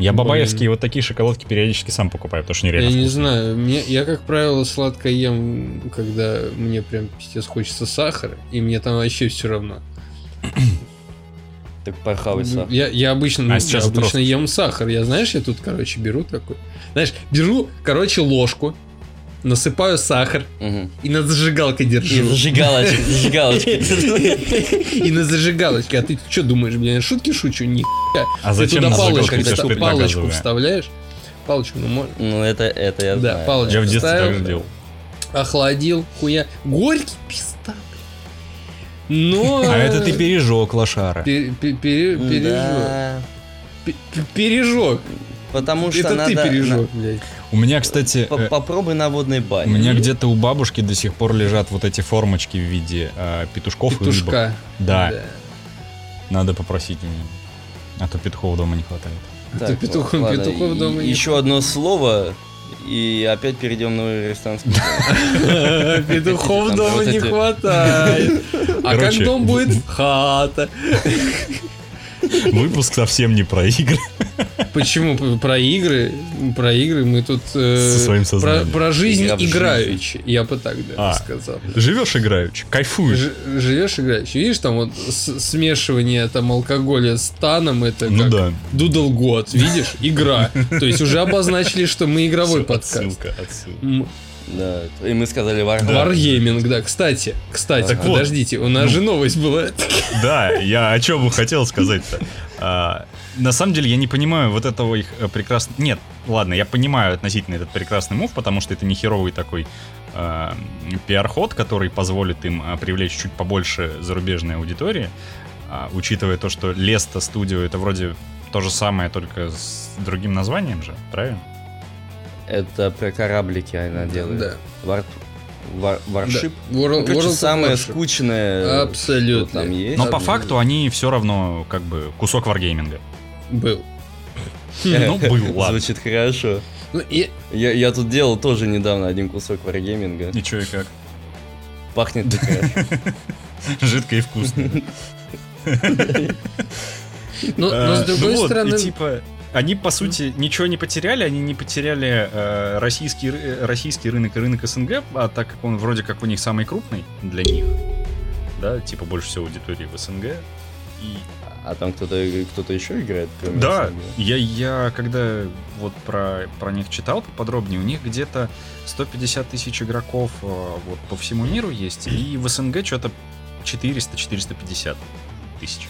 Я Блин. бабаевские вот такие шоколадки периодически сам покупаю, потому что они Я реально не знаю, мне, я, как правило, сладко ем, когда мне прям пиздец хочется сахара, и мне там вообще все равно. Так порхавый сахар. Я, я обычно, ну, А сейчас я обычно ем сахар. Я, знаешь, я тут, короче, беру такой. Знаешь, беру, короче, ложку, насыпаю сахар и над зажигалкой И держу. зажигалочка, зажигалочка. И на зажигалочке. А ты что думаешь, бля, я шутки шучу? Ни А Ты зачем туда на палочку, зажигалке? ж палочку вставляешь. Палочку, ну можно. Ну, это, это я Да, палочку. Я в детстве так делал. Охладил, хуя. Горький пизда, блин. Но... А это ты пережег, лошара. Пе- пе- пере- Пережег. Пережег. Потому что Это надо... ты на- пережег, блядь. У меня, кстати, э, Попробуй на водной у бане. меня где-то у бабушки до сих пор лежат вот эти формочки в виде э, петушков и рыбок. Петушка. Да, надо попросить у нее. А то петухов дома не хватает. Это петухом- ладно, петухов и- дома нет. Еще одно слово, и опять перейдем на арестантский. Петухов дома не хватает. А как дом будет? Хата. Выпуск совсем не про игры. Почему про игры? Про игры мы тут э, Со своим про, про жизнь играючи, я бы так да, а, сказал. Живешь играючи, кайфуешь. Ж, живешь играючи. Видишь, там вот смешивание там алкоголя с таном, это ну как да. Doodle God, видишь? Игра. То есть уже обозначили, что мы игровой подкаст. Отсылка, отсылка. Да, и мы сказали Wargaming. Wargaming, да. Кстати, кстати, так подождите, вот. у нас ну, же новость была. Да, я о чем бы хотел сказать-то. А, на самом деле я не понимаю вот этого их э, прекрасного... Нет, ладно, я понимаю относительно этот прекрасный move, потому что это не херовый такой э, пиар-ход, который позволит им э, привлечь чуть побольше зарубежной аудитории, э, учитывая то, что Леста студио это вроде то же самое, только с другим названием же, правильно? Это про кораблики она делает. Да. Вар... Вар... Варшип. Да. World, ну, World самое Warship. скучное, Абсолютно. там есть. Но по факту они все равно как бы кусок варгейминга. Был. Ну, был, ладно. Звучит хорошо. Ну, и... я, я тут делал тоже недавно один кусок варгейминга. И чё, и как? Пахнет прекрасно. Жидко и вкусно. Но, но с другой ну стороны... типа, они, по сути, ничего не потеряли, они не потеряли э, российский, э, российский рынок и рынок СНГ, а так как он вроде как у них самый крупный для них, да, типа больше всего аудитории в СНГ. И... А там кто-то кто еще играет? Да, СНГ? я, я когда вот про, про них читал поподробнее, у них где-то 150 тысяч игроков э, вот по всему миру есть, и в СНГ что-то 400-450 тысяч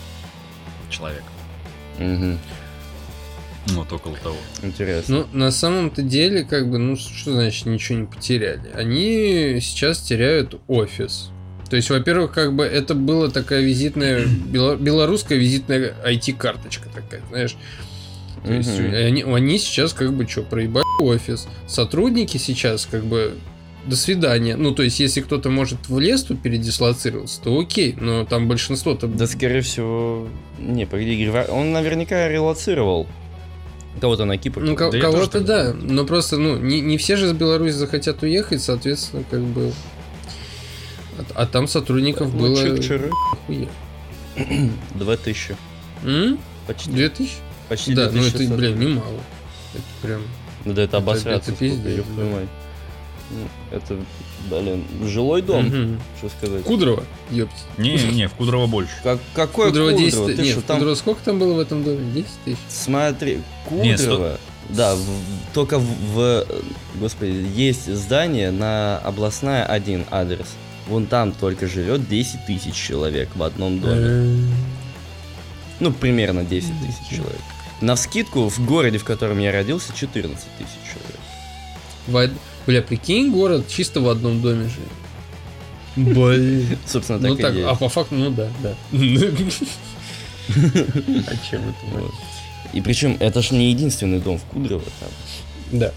человек. Угу. Вот около того. Интересно. Ну, на самом-то деле, как бы, ну, что значит ничего не потеряли? Они сейчас теряют офис. То есть, во-первых, как бы это была такая визитная, белорусская визитная IT-карточка такая, знаешь. То есть они, они сейчас как бы что, проебали офис. Сотрудники сейчас как бы до свидания. Ну, то есть, если кто-то может в лес тут передислоцироваться, то окей, но там большинство-то... Да, скорее всего... Не, погоди, он наверняка релацировал Кого-то на Кипр. Ну, да кого-то да. Но просто, ну, не, не все же из Беларуси захотят уехать, соответственно, как бы. А, а там сотрудников ну, было. Два тысячи. Почти. Две тысячи? Почти Да, ну это, блин, немало. Это прям. Ну да это обосраться. Это, это пиздец. Да. Это Блин, жилой дом, угу. что сказать. Кудрово, ёпти. Не, не, в Кудрово больше. Как, какое Кудрово? 10 Кудрово? Ты нет, что, там... Кудрово сколько там было в этом доме? 10 тысяч? Смотри, Кудрово, нет, 100... да, в, только в, в, господи, есть здание на областная один адрес. Вон там только живет 10 тысяч человек в одном доме. Ну, примерно 10 тысяч человек. На вскидку в городе, в котором я родился, 14 тысяч человек. Бля, прикинь, город чисто в одном доме живет. Блин. Собственно, так ну, и так, есть. А по факту, ну да, да. А чем это? Вот. И причем это же не единственный дом в Кудрово там. Да.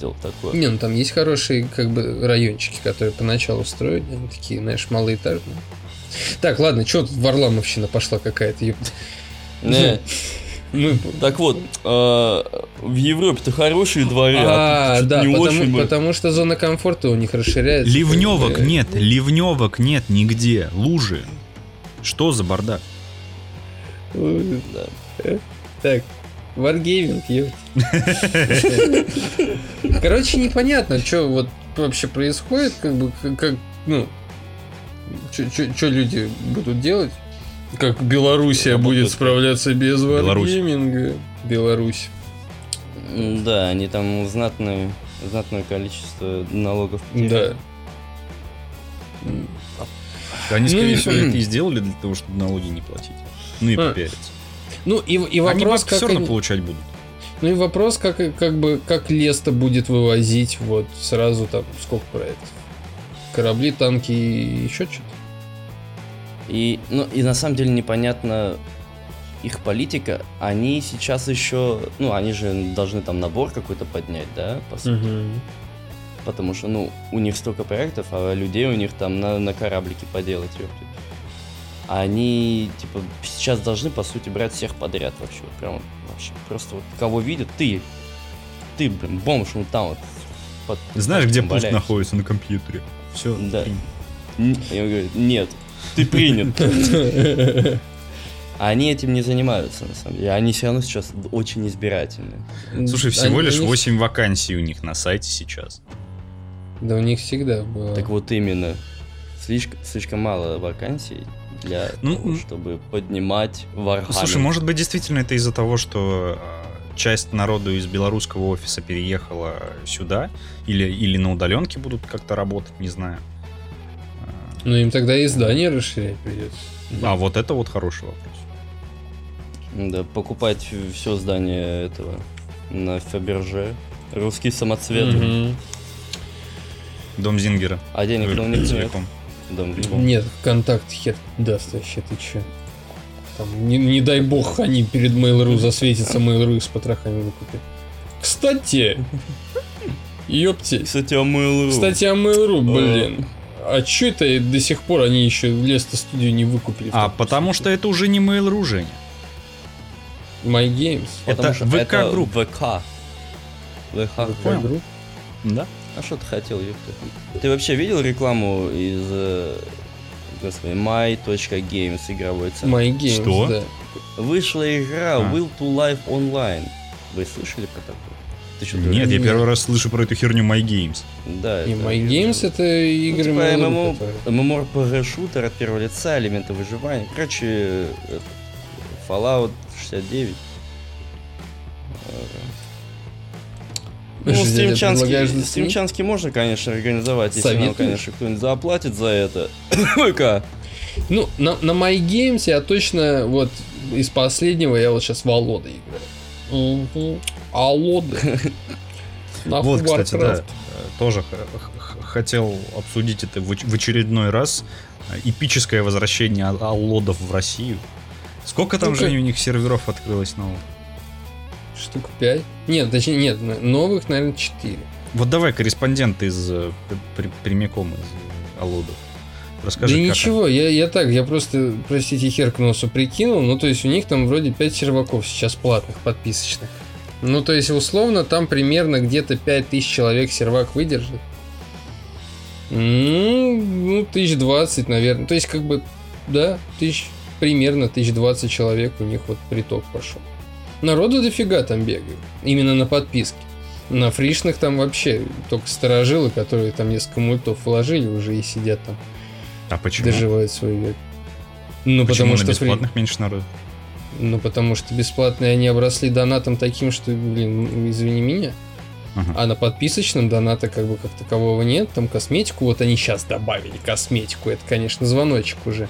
Дело такое. Не, ну там есть хорошие как бы райончики, которые поначалу строили, они такие, знаешь, малоэтажные. Так, ладно, что тут Варламовщина пошла какая-то, ёпта. Мы... Так вот, э, в Европе-то хорошие дворы, а, а да, не потому, очень потому что зона комфорта у них расширяется. Ливневок нет, ливневок нет нигде, лужи. Что за? Да. Э, так, Wargaming, ёпт. Короче, непонятно, что вот вообще происходит, как бы, как, ну, что люди будут делать. Как Белоруссия будет справляться без варгейминга? Беларусь. Да, они там знатное, знатное количество налогов потеряли. Да. Они, скорее ну, всего, это и сделали для того, чтобы налоги не платить. Ну и а. попиариться. Ну и, и вопрос, они как все равно они... получать будут. Ну и вопрос, как, как бы, как Леста будет вывозить вот сразу там, сколько проектов? Корабли, танки и еще что-то? И, ну, и на самом деле непонятно их политика. Они сейчас еще, ну, они же должны там набор какой-то поднять, да, по сути. Угу. Потому что, ну, у них столько проектов, а людей у них там на, на кораблике поделать, ёпты. Они, типа, сейчас должны, по сути, брать всех подряд вообще. Прям вообще. Просто вот кого видят, ты, ты, блин, бомж, ну там вот. Под, Знаешь, где пуск находится на компьютере? Все. Да. Я говорю, нет, ты принят. Они этим не занимаются, на самом деле. Они все равно сейчас очень избирательны. Слушай, всего они, лишь они... 8 вакансий у них на сайте сейчас. Да у них всегда было. Так вот именно. Слишком, слишком мало вакансий для ну, того, чтобы поднимать Warhammer. Слушай, может быть, действительно это из-за того, что а, часть народу из белорусского офиса переехала сюда, или, или на удаленке будут как-то работать, не знаю. Ну, им тогда и здание расширять придется. А вот это вот хороший вопрос. Да, покупать все здание этого на Фаберже. Русский самоцвет. Угу. Дом Зингера. А денег у них нет. Дом Нет, контакт хер даст вообще, ты че? Там, не, не дай бог, они перед Mail.ru засветятся, Mail.ru с потрохами выкупят. Кстати, ёпти. Кстати, о Mail.ru. Кстати, о Mail.ru, блин. А чё это до сих пор они еще Леста студию не выкупили? А потому что это уже не Mail.ru, Женя. My Games. Это ВК Групп. ВК. ВК Групп? Да. А что ты хотел, ёпта? Ты вообще видел рекламу из э, господи, my.games игровой центр? My Games, Что? Да. Вышла игра а. Will to Live Online. Вы слышали про такое? Ты что, Нет, я первый раз слышу про эту херню My Games. Да. И My Games это игры ну, типа MMO, MMORPG шутер от первого лица, элементы выживания. Короче, Fallout 69. Ну, стримчанский, стримчанский можно, конечно, организовать, если нам, конечно, кто-нибудь заплатит за это. ВК. Ну, на, на My Games я точно, вот, из последнего я вот сейчас Волода играю. Угу. Алоды. Вот, кстати, да, тоже хотел обсудить это в очередной раз. Эпическое возвращение Аллодов в Россию. Сколько там, же у них серверов открылось новых? Штук 5. Нет, точнее, нет, новых, наверное, 4. Вот давай корреспондент из э, прямиком из Алодов. Расскажи, да ничего, я, я так, я просто, простите, хер к носу прикинул. Ну, то есть у них там вроде 5 серваков сейчас платных, подписочных. Ну, то есть, условно, там примерно где-то 5000 человек сервак выдержит. Ну, ну, тысяч двадцать, наверное. То есть, как бы, да, тысяч, примерно тысяч двадцать человек у них вот приток пошел. Народу дофига там бегают. Именно на подписке. На фришных там вообще только сторожилы, которые там несколько мультов вложили уже и сидят там. А почему? Доживают свой век. Ну, почему потому что бесплатных фри... меньше народу? Ну, потому что бесплатные они обросли донатом таким, что, блин, извини меня. Ага. А на подписочном доната как бы как такового нет. Там косметику, вот они сейчас добавили косметику. Это, конечно, звоночек уже.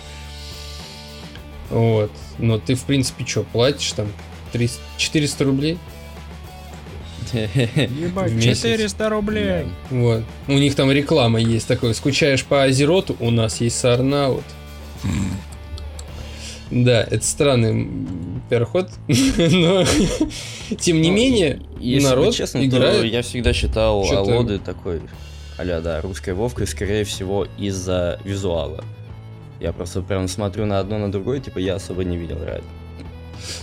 Вот. Но ты, в принципе, что, платишь там 300, 400 рублей? Ебать, 400 рублей. Вот. У них там реклама есть такой. Скучаешь по Азероту? У нас есть Сарнаут. Да, это странный переход, но тем не ну, менее если народ быть честно, играет. То я всегда считал Алоды такой, аля, да, русской Вовкой, скорее всего, из-за визуала. Я просто прям смотрю на одно, на другое, типа я особо не видел разницы.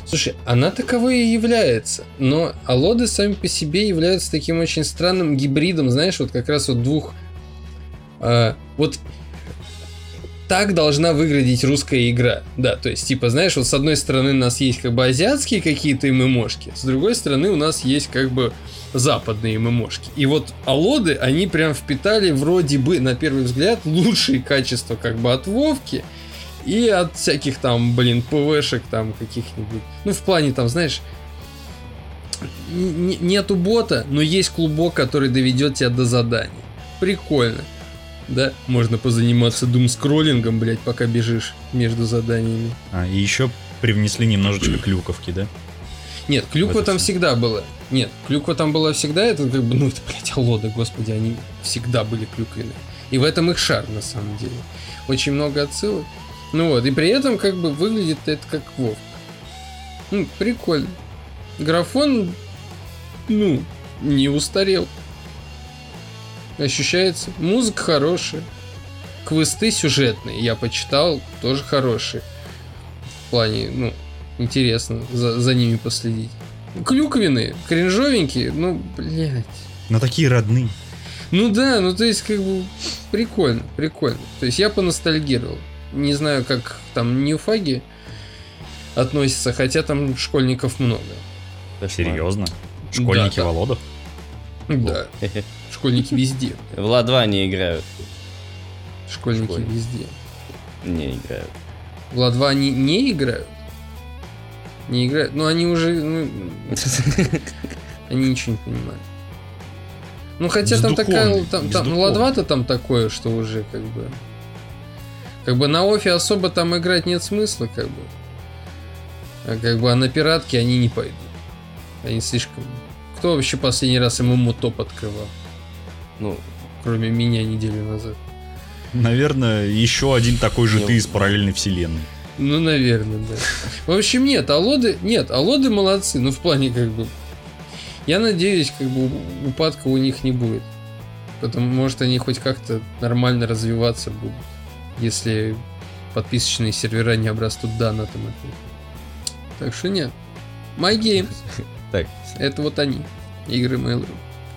Слушай, она таковой и является. Но алоды сами по себе являются таким очень странным гибридом, знаешь, вот как раз вот двух... Э, вот так должна выглядеть русская игра. Да, то есть, типа, знаешь, вот с одной стороны у нас есть как бы азиатские какие-то ММОшки, с другой стороны у нас есть как бы западные ММОшки. И вот Алоды, они прям впитали вроде бы, на первый взгляд, лучшие качества как бы от Вовки, и от всяких там, блин, ПВшек там каких-нибудь. Ну, в плане там, знаешь, нету бота, но есть клубок, который доведет тебя до задания. Прикольно. Да, можно позаниматься дум скроллингом, блять, пока бежишь между заданиями. А, и еще привнесли немножечко клюковки, да? Нет, клюква там всегда была. Нет, клюква там была всегда, это как бы, ну это, блядь, алоды, господи, они всегда были клюквенные. И в этом их шар, на самом деле. Очень много отсылок. Ну вот, и при этом как бы выглядит это как Вов. Ну, прикольно. Графон, ну, не устарел. Ощущается. Музыка хорошая. Квесты сюжетные, я почитал, тоже хорошие. В плане, ну, интересно за, за ними последить. Клюквины, кринжовенькие, ну, блядь. Но такие родные. Ну да, ну то есть как бы прикольно, прикольно. То есть я поностальгировал. Не знаю, как там Ньюфаги. относится, хотя там школьников много. Серьезно? Школьники Да, да. Володов? Да, школьники везде. В Ла-2 не играют. Школьники Школьники. везде. Не играют. В Ла-2 они не играют? Не играют? Ну, они уже... ну, они ничего не понимают. Ну, хотя там такая... Там, там, ну, бездуховный. Ла-2-то там такое, что уже как бы... Как бы на офе особо там играть нет смысла, как бы. А как бы а на пиратке они не пойдут. Они слишком... Кто вообще последний раз ММО топ открывал? Ну, Кроме меня неделю назад. Наверное, еще один такой же ты из параллельной вселенной. Ну, наверное, да. В общем, нет, алоды, нет, алоды молодцы, ну, в плане, как бы, я надеюсь, как бы, упадка у них не будет. Потому, может, они хоть как-то нормально развиваться будут, если подписочные сервера не обрастут донатом. Так что нет. My Games. Так. Это вот они. Игры Mail.ru.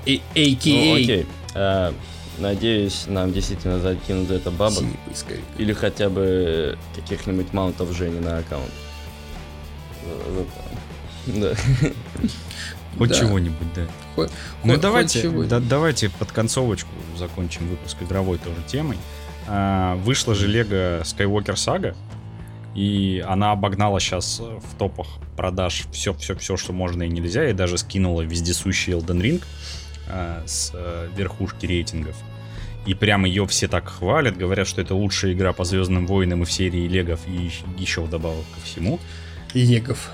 И ну AKA. А, надеюсь, нам действительно закинут за это бабок. Или хотя бы каких-нибудь маунтов Жени на аккаунт. За- Да. Хоть Да. чего-нибудь, да. Хоть- Ну хоть давайте, чего-нибудь. да- давайте под концовочку закончим выпуск игровой тоже темой. А, вышла же Лего Skywalker Saga, и она обогнала сейчас в топах продаж все-все-все, что можно и нельзя, и даже скинула вездесущий Elden Ring а, с э, верхушки рейтингов. И прям ее все так хвалят, говорят, что это лучшая игра по Звездным войнам и в серии Легов, и еще вдобавок ко всему. Легов.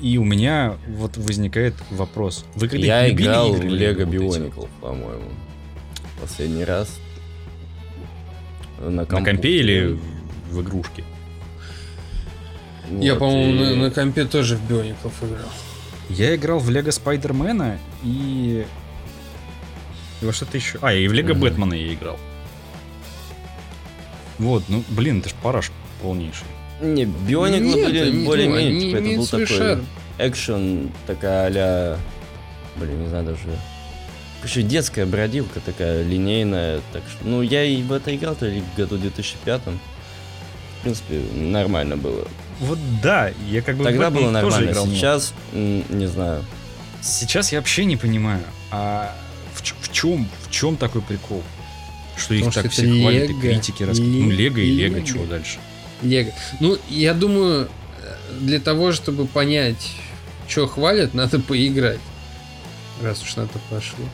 И у меня вот возникает вопрос. Вы когда Я играл в игры Лего вот эти? Бионикл, по-моему. Последний раз. На, На компу. компе или в игрушке? Я, Вот, по-моему, и- на, на компе тоже в Биоников играл. Я играл в Лего Спайдермена и... И во что-то еще. А, и в Лего. Бэтмена я играл. Вот, ну, блин, это ж параш полнейший. Не, они- ну, более-менее, они типа, это имеют был свой такой экшен, такая а Блин, не знаю даже... Еще детская бродилка такая, линейная. Так что, ну, я и в это играл-то в году 2005 В принципе, нормально было. Вот да, я как бы Тогда было тоже нормально, играл, но сейчас, не знаю. Сейчас я вообще не понимаю, а в, чем, в чем такой прикол? Что их Потому так что все это хвалят и критики рассказывают. Ну, Лего и Лего, чего дальше? Лего. Ну, я думаю, э, для того, чтобы понять, что хвалят, надо поиграть. Раз уж на то пошло.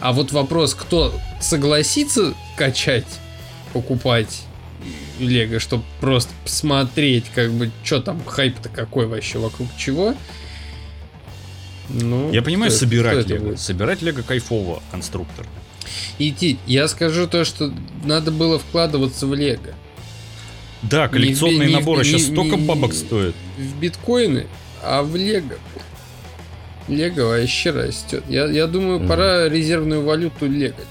А вот вопрос, кто согласится качать, покупать Лего, чтобы просто посмотреть, как бы, что там, хайп-то какой вообще, вокруг чего. Ну, Я понимаю, кто собирать кто Лего. Собирать Лего кайфово, конструктор. Идти. Я скажу то, что надо было вкладываться в Лего. Да, коллекционные не в- наборы не- сейчас не- столько не- бабок стоят. в биткоины, а в Лего. Лего вообще растет. Я, я думаю, Мгм. пора резервную валюту Лего делать.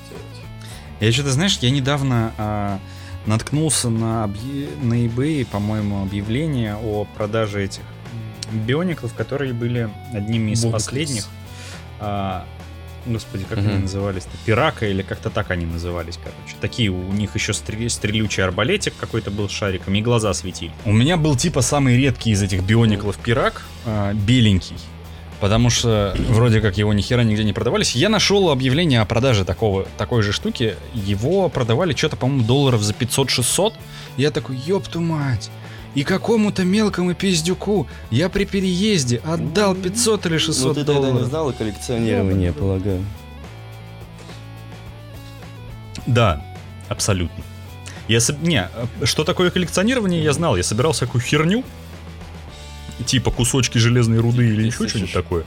Я что-то, знаешь, я недавно а, наткнулся на, объ- на eBay, по-моему, объявление о продаже этих биониклов, которые были одними из Бонклс. последних. А, господи, как Мгм. они назывались-то? Пирака или как-то так они назывались, короче. Такие, у них еще стрел- стрелючий арбалетик какой-то был с шариком, и глаза светили. У меня был типа самый редкий из этих биониклов пирак, а, беленький. Потому что вроде как его ни хера нигде не продавались. Я нашел объявление о продаже такого, такой же штуки. Его продавали что-то, по-моему, долларов за 500-600. Я такой, ёпту мать. И какому-то мелкому пиздюку я при переезде отдал 500 или 600 Ну, ты тогда не долларов. знал о коллекционировании, я полагаю. Да, абсолютно. Я соб- Не, э, что такое коллекционирование, я знал. Я собирал всякую херню. Типа кусочки железной руды или еще что-нибудь такое.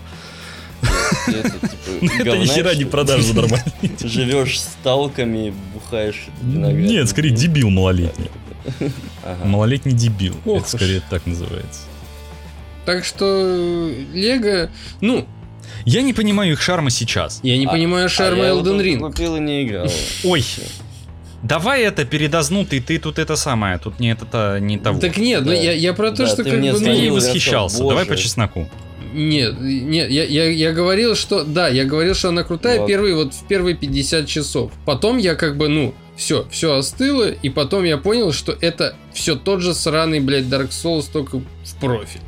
Это, типа, ни хера не продаж за нормально. Живешь с талками, бухаешь виноград. Нет, скорее дебил малолетний. Ага. Малолетний дебил. Ох Это уж. скорее так называется. Так что Лего, ну, Я не понимаю их шарма сейчас. я не А- понимаю шарма а я Elden Ring. купил и не играл. Ой, давай это передознутый, ты тут это самое, тут не это не того. Так нет, ну я, я про то, Да, что ты как бы... Ты ну, не звонил, я восхищался, давай по чесноку. Нет, нет, я, я, я говорил, что... Да, я говорил, что она крутая Вот. первые, вот в первые 50 часов. Потом я как бы, ну, Все, все остыло, и потом я понял, что это все тот же сраный, блядь, Dark Souls, только в профиль.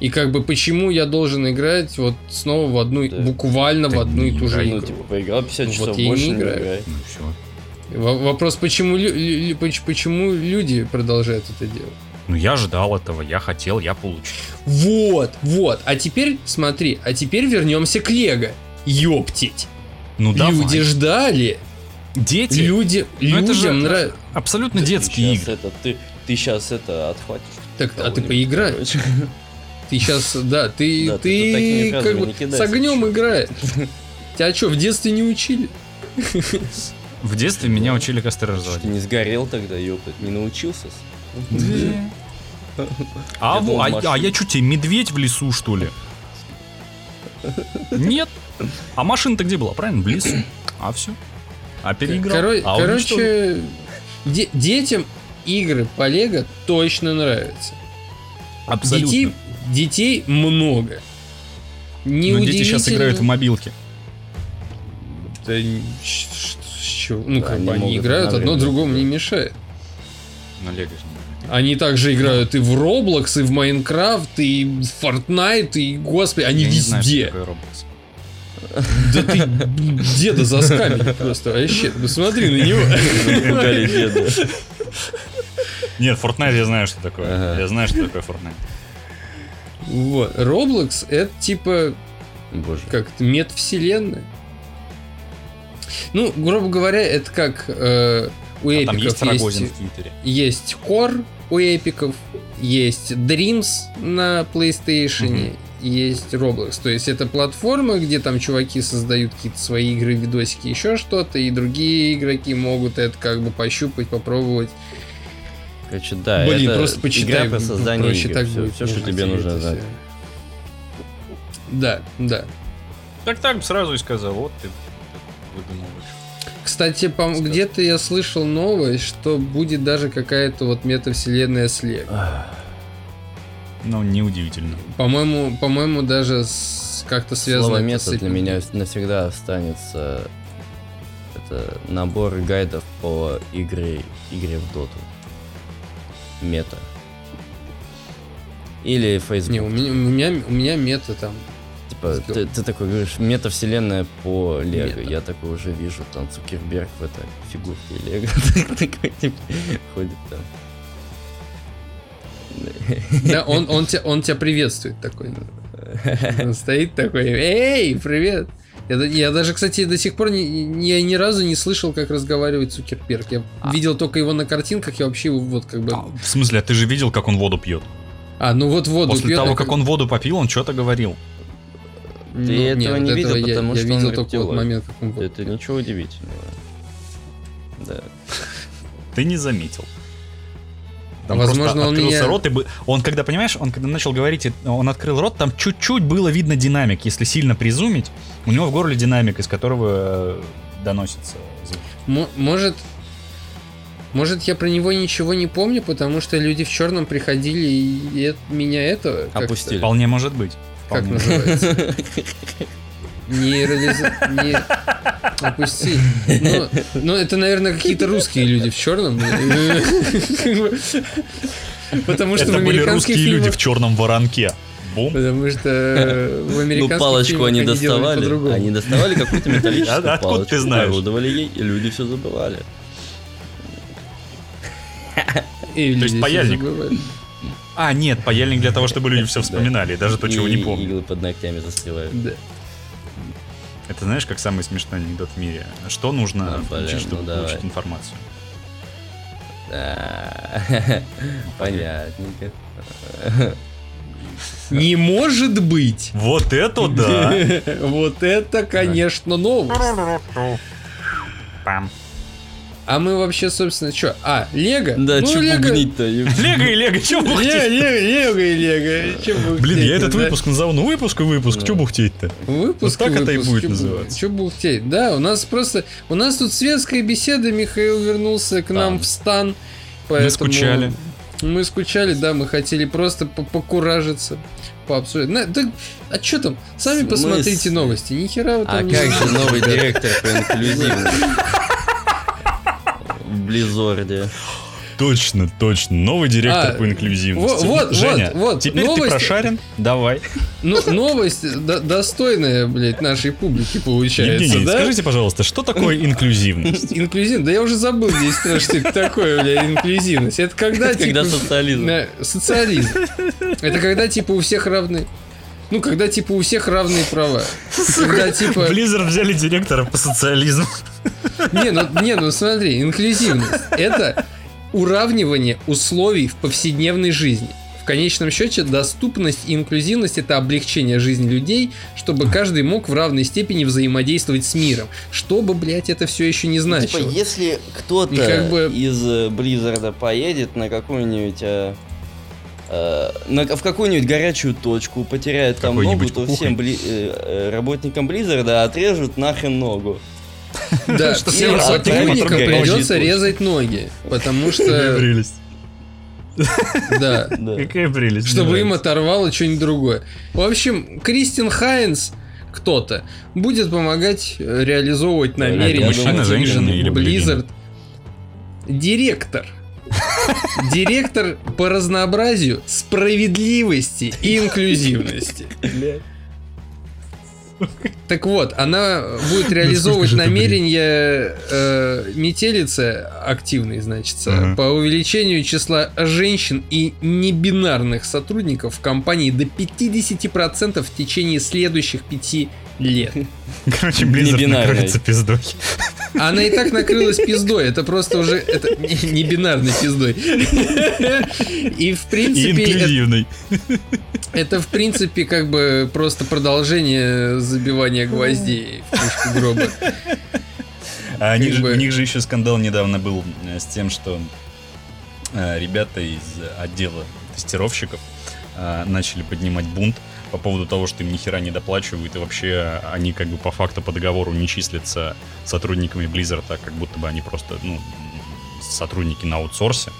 И как бы почему я должен играть вот снова в одну, Да. буквально в одну и ту же Ну, игру. типа, поиграл 50 Ну, часов, вот я больше не не играю. Ну все. Вопрос, почему, лю- почему люди продолжают это делать? Ну я ждал этого, я хотел, я получил. Вот, вот. А теперь, смотри, а теперь вернемся к Лего. Ёптить. Ну Люди давай. ждали. Дети. Люди, Ну, это же- людям нравится. Абсолютно Ты детские щас игры. Это, ты, ты сейчас это отхватишь. Так, а ты поиграй. короче. Ты сейчас, да, ты, Да, ты ты, как бы с огнем играешь. Тебя что, в детстве не учили? В детстве меня учили костры Ты разводить. не сгорел тогда, ёпта, не научился? А, Я а, а я что, тебе медведь в лесу, что ли? Нет. А машина-то где была? Правильно, в лесу. А все. А переиграл. Коро- а короче, де- детям игры по Лего точно нравятся. абсолютно. Детей, детей много. Не Но дети сейчас играют в мобилки. Да, с чего? Ну, Да, как они бы они играют, одно другому не мешает. На Лего же не Они также играют и в Roblox, и в Майнкрафт, и в Fortnite, и, господи, они Я не знаю, Да ты деда заскамили просто, вообще. Посмотри на него. Угали деда. Нет, Fortnite я знаю, что такое. Ага. Я знаю, что такое Fortnite. Вот. Roblox это типа Боже. как-то метавселенная. Ну, грубо говоря, это как э, у А там эпиков есть есть, в Твиттере. есть Core у эпиков, есть Dreams на PlayStation, есть Roblox. То есть это платформа, где там чуваки создают какие-то свои игры, видосики, еще что-то, и другие игроки могут это как бы пощупать, попробовать. Короче, да, Блин, это просто почитай. игра по созданию проще игр. так все, будет, что нежели тебе нужно знать. Да, да. Так так сразу и сказал, вот ты выдумываешь. Кстати, по- где-то я слышал новость, что будет даже какая-то вот метавселенная с Лего. Ну, неудивительно. По-моему, по-моему, даже с- как-то связано Слово метод с для меня навсегда останется это набор гайдов по игре, игре в доту. Мета. Или Facebook. Не, у меня, у меня, у меня мета там. Типа, ты, ты такой говоришь, метавселенная по Лего. Мета. Я такой уже вижу, там Цукерберг в этой фигурке Лего такой, типа, ходит там. Да, он, он, тебя, он тебя приветствует такой. Он стоит такой, эй, привет. Я, я даже, кстати, до сих пор ни, ни- я ни разу не слышал, как разговаривает Цукерберг. Я А. видел только его на картинках, я вообще его вот как бы... А, в смысле, а ты же видел, как он воду пьет? А, ну вот воду После пьет, того, а как он воду попил, он что-то говорил. Ну, Ты этого нет, не вот видел, я- потому я, что он видел только вот момент, как он воду Это ничего удивительного. Да. Ты не заметил. Там Возможно, просто он открылся меня- рот, и бы- он когда, понимаешь, он когда начал говорить, он открыл рот, там чуть-чуть было видно динамик. Если сильно призумить, у него в горле динамик, из которого э, доносится звук. Мо- Может, может, я про него ничего не помню, потому что люди в черном приходили и это- меня это как-то- Опустили. Вполне может быть. Как Вполне. называется? Не. Не... Опусти. Ну, ну, это, наверное, какие-то русские люди в черном. Потому что Это были русские люди фильмах... в черном воронке. Бум. Потому что в Ну, американских палочку фильмах они доставали. Они доставали какую-то металлическую А откуда палочку, ты знаешь? орудовали ей, и люди все забывали. И люди есть паяльник. А, нет, паяльник для того, чтобы люди все вспоминали, даже то, чего не помню. иглы под ногтями застревают. Это знаешь, как самый смешной анекдот в мире? Что нужно А, блин, включить, чтобы ну давай. получить информацию? Да. Понятненько. Не может быть! Вот это да! Вот это, конечно, новость. Пам. А мы вообще, собственно, что? А, Лего? Да, ну, че Лего... бубнить-то? Лего и Лего, чё Лего, бухтеть? Лего, Лего и Лего. Блин, я этот выпуск назову, ну выпуск и выпуск, чё бухтеть-то? Выпуск так это и будет называться. Чё бухтеть? Да, у нас просто... У нас тут светская беседа, Михаил вернулся к нам в стан. Поэтому скучали. Мы скучали, да, мы хотели просто по- покуражиться, пообсуждать. На- да, а что там? Сами посмотрите новости. Ни хера вы там А не как же новый директор по инклюзивности? в Близорде. Точно, точно. Новый директор а, по инклюзивности. Вот, Женя, вот, вот. Теперь новость... ты прошарен. Давай. Ну, новость достойная, блядь, нашей публики получается, Евгений, да? скажите, пожалуйста, что такое инклюзивность? Инклюзивность? Да я уже забыл здесь, что это такое, блядь, инклюзивность. Это когда, типа... Когда социализм. Социализм. Это когда, типа, у всех равны... Ну, когда, типа, у всех равные права. Когда, типа... Blizzard взяли директора по социализму. Не, ну, не, ну смотри, инклюзивность. Это уравнивание условий в повседневной жизни. В конечном счете, доступность и инклюзивность это облегчение жизни людей, чтобы каждый мог в равной степени взаимодействовать с миром. Что бы, блядь, это все еще не значило. Ну, типа, если кто-то как бы... из Близзарда поедет на какую-нибудь а, а, на, в какую-нибудь горячую точку, потеряет там ногу, то всем бли, э, работникам Близзарда отрежут нахрен ногу. Да, что всем сотрудникам придется резать ноги, потому что... прелесть. Да. Какая прелесть. Чтобы им оторвало что-нибудь другое. В общем, Кристин Хайнс кто-то будет помогать реализовывать намерения Мужчина, женщина или Blizzard. Директор. Директор по разнообразию, справедливости и инклюзивности. Так вот, она будет реализовывать намерения э, метелицы активной, значит, uh-huh. по увеличению числа женщин и небинарных сотрудников в компании до 50% в течение следующих пяти лет. Короче, Blizzard накроется пиздой. Она и так накрылась пиздой. Это просто уже это не, бинарной пиздой. И в принципе... И инклюзивной. Это, это в принципе как бы просто продолжение забивания гвоздей в пушку гроба. А они же, у них же еще скандал недавно был э, с тем, что э, ребята из отдела тестировщиков э, начали поднимать бунт по поводу того, что им ни хера не доплачивают, и вообще они как бы по факту по договору не числятся сотрудниками Blizzard, а как будто бы они просто, ну, сотрудники на аутсорсе.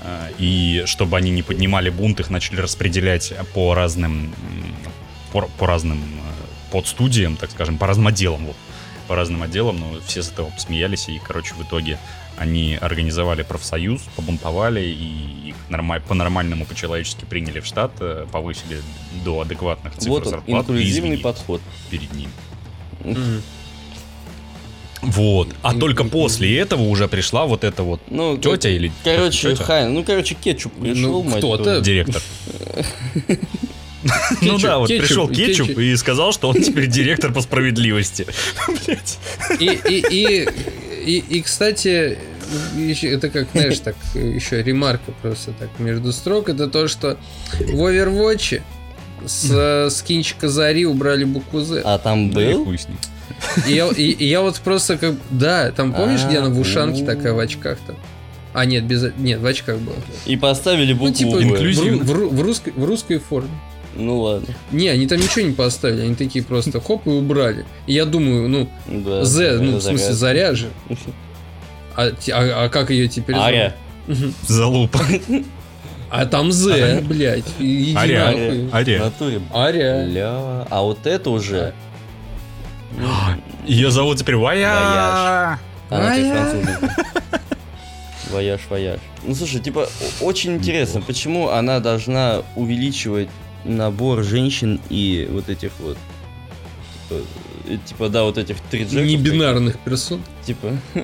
А, и чтобы они не поднимали бунт, их начали распределять по разным, по, по разным э, подстудиям, так скажем, по разным отделам. Вот. По разным отделам, но все с этого посмеялись, и, короче, в итоге они организовали профсоюз, побунтовали и их нормаль, по-нормальному, по-человечески приняли в штат, э, повысили до адекватных цифр вот зарплат. инклюзивный подход. Перед ним. Mm-hmm. Вот. А только после этого уже пришла вот эта вот ну, тетя или Короче, тетя? Хайн, ну, короче, кетчуп пришел, ну, кто-то. Директор. Ну да, вот пришел кетчуп и сказал, что он теперь директор по справедливости. И и, и, кстати, это как, знаешь, так, еще ремарка просто так между строк, это то, что в Overwatch с скинчика Зари убрали букву Z. А там был? И я, и, и я вот просто как... Да, там помнишь, где она в ушанке такая в очках-то? А, нет, без... Нет, в очках было. И поставили букву ну, типа, в, в, в, русской, в русской форме. Ну ладно. Не, они там ничего не поставили, они такие просто хоп и убрали. И я думаю, ну, да, Z, ну, в смысле, заря же. А, а, а как ее теперь Аря. Залупа. А там З, блядь. Аря. Аря. Аря. Ля. А вот это уже... Ее зовут теперь Вая. Она Вояж, вояж. Ну слушай, типа, очень интересно, почему она должна увеличивать набор женщин и вот этих вот типа, э, типа да, вот этих три джеков. Небинарных персон. Типа.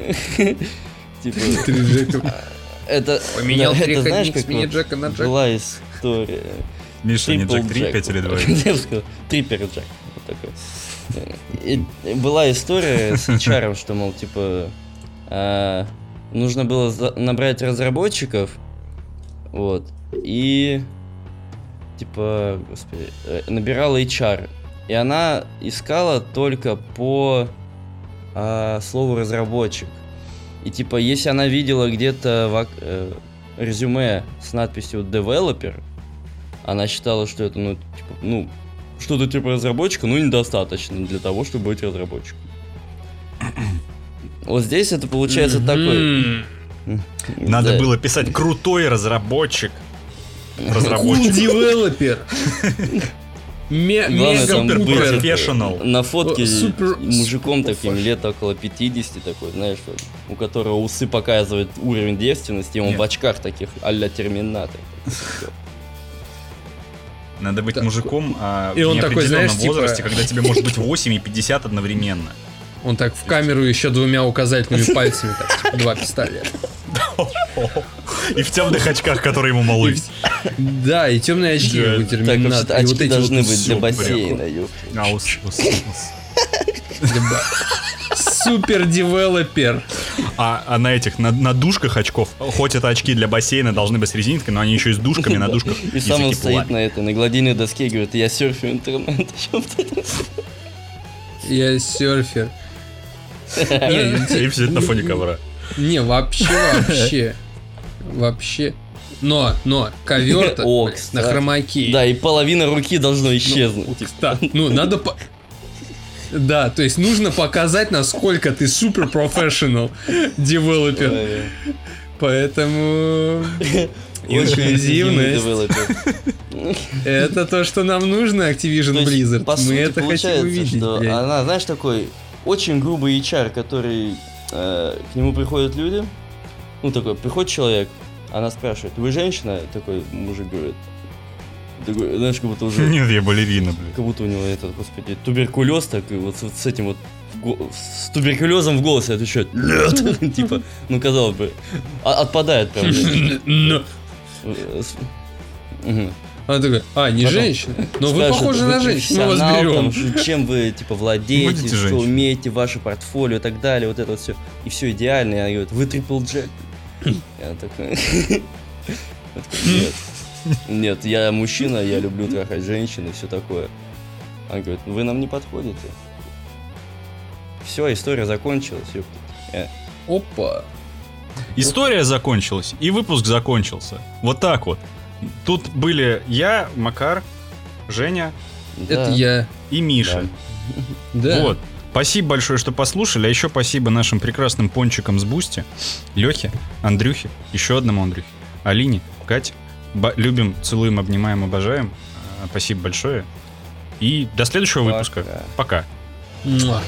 Типа. Три джека. Это, Поменял это, знаешь, как вот Джека на Джек. Была история. Миша, не Джек 3, 5 или 2? Я бы сказал, Трипер Джек. Вот такой. Была история с HR, что, мол, типа, а, нужно было набрать разработчиков, вот, и типа, господи, э, набирала HR. И она искала только по а, слову разработчик. И типа, если она видела где-то в, э, резюме с надписью developer, она считала, что это, ну, типа, ну, что-то типа разработчика, ну, недостаточно для того, чтобы быть разработчиком. Вот здесь это получается такой... Надо было писать крутой разработчик. Разработчик. Девелопер. мега профессионал. На фотке супер- мужиком таким, лет около 50 такой, знаешь, у которого усы показывают уровень девственности, и он Нет. в очках таких а-ля Терминатор. Надо быть Так. мужиком а, И в он такой, знаешь, типа- возрасте, когда тебе может быть 8 и 50 одновременно. Он так в камеру еще двумя указательными пальцами, так, типа, два пистолета. И в темных очках, которые ему малы. Да, и темные очки, как у Так, Так, терминатора. вообще-то И очки вот эти должны вот быть для бассейна. А, ус- ус- ус. Супер девелопер. А, а на этих, на, на дужках очков, хоть это очки для бассейна должны быть с резинкой, но они еще и с дужками на дужках. И сам он стоит на этой, на гладильной доске и говорит, я серфю интернет. Я серфер. Не, И все это на фоне ковра. Не, вообще, вообще. Вообще. Но, но, блядь, на хромаке. Да, и половина руки должно исчезнуть. типа. Да, ну надо по... Да, то есть нужно показать, насколько ты супер профессионал девелопер. Поэтому инклюзивность. это то, что нам нужно, Activision Blizzard. Мы это хотим увидеть. она, знаешь, такой очень грубый HR, который э, к нему приходят люди, ну такой, приходит человек, она спрашивает, вы женщина? Такой мужик говорит, такой, знаешь, как будто уже, Нет, я балерина, блядь. как будто у него этот, господи, туберкулез такой, вот с, вот с этим вот с туберкулезом в голосе отвечает, нет, типа, ну казалось бы, а- отпадает прям. Она такая, а, не Потом женщина? Но вы похожи на женщину, мы вас там, чем вы, типа, владеете, Будете что женщиной. умеете, ваше портфолио и так далее, вот это вот все. И все идеально. И она говорит, вы трипл джек. Я такой... Нет. Нет, я мужчина, я люблю трахать женщин и все такое. Она говорит, вы нам не подходите. Все, история закончилась. Э, Опа. История закончилась, и выпуск закончился. Вот так вот. Тут были я, Макар, Женя Это да, я. и Миша. Да. Вот. Спасибо большое, что послушали. А еще спасибо нашим прекрасным пончикам с Boosty. Лехе, Андрюхе, еще одному Андрюхе, Алине, Кате. Ба- любим, целуем, обнимаем, обожаем. А, Спасибо большое. И до следующего Пока. выпуска. Пока. Муа.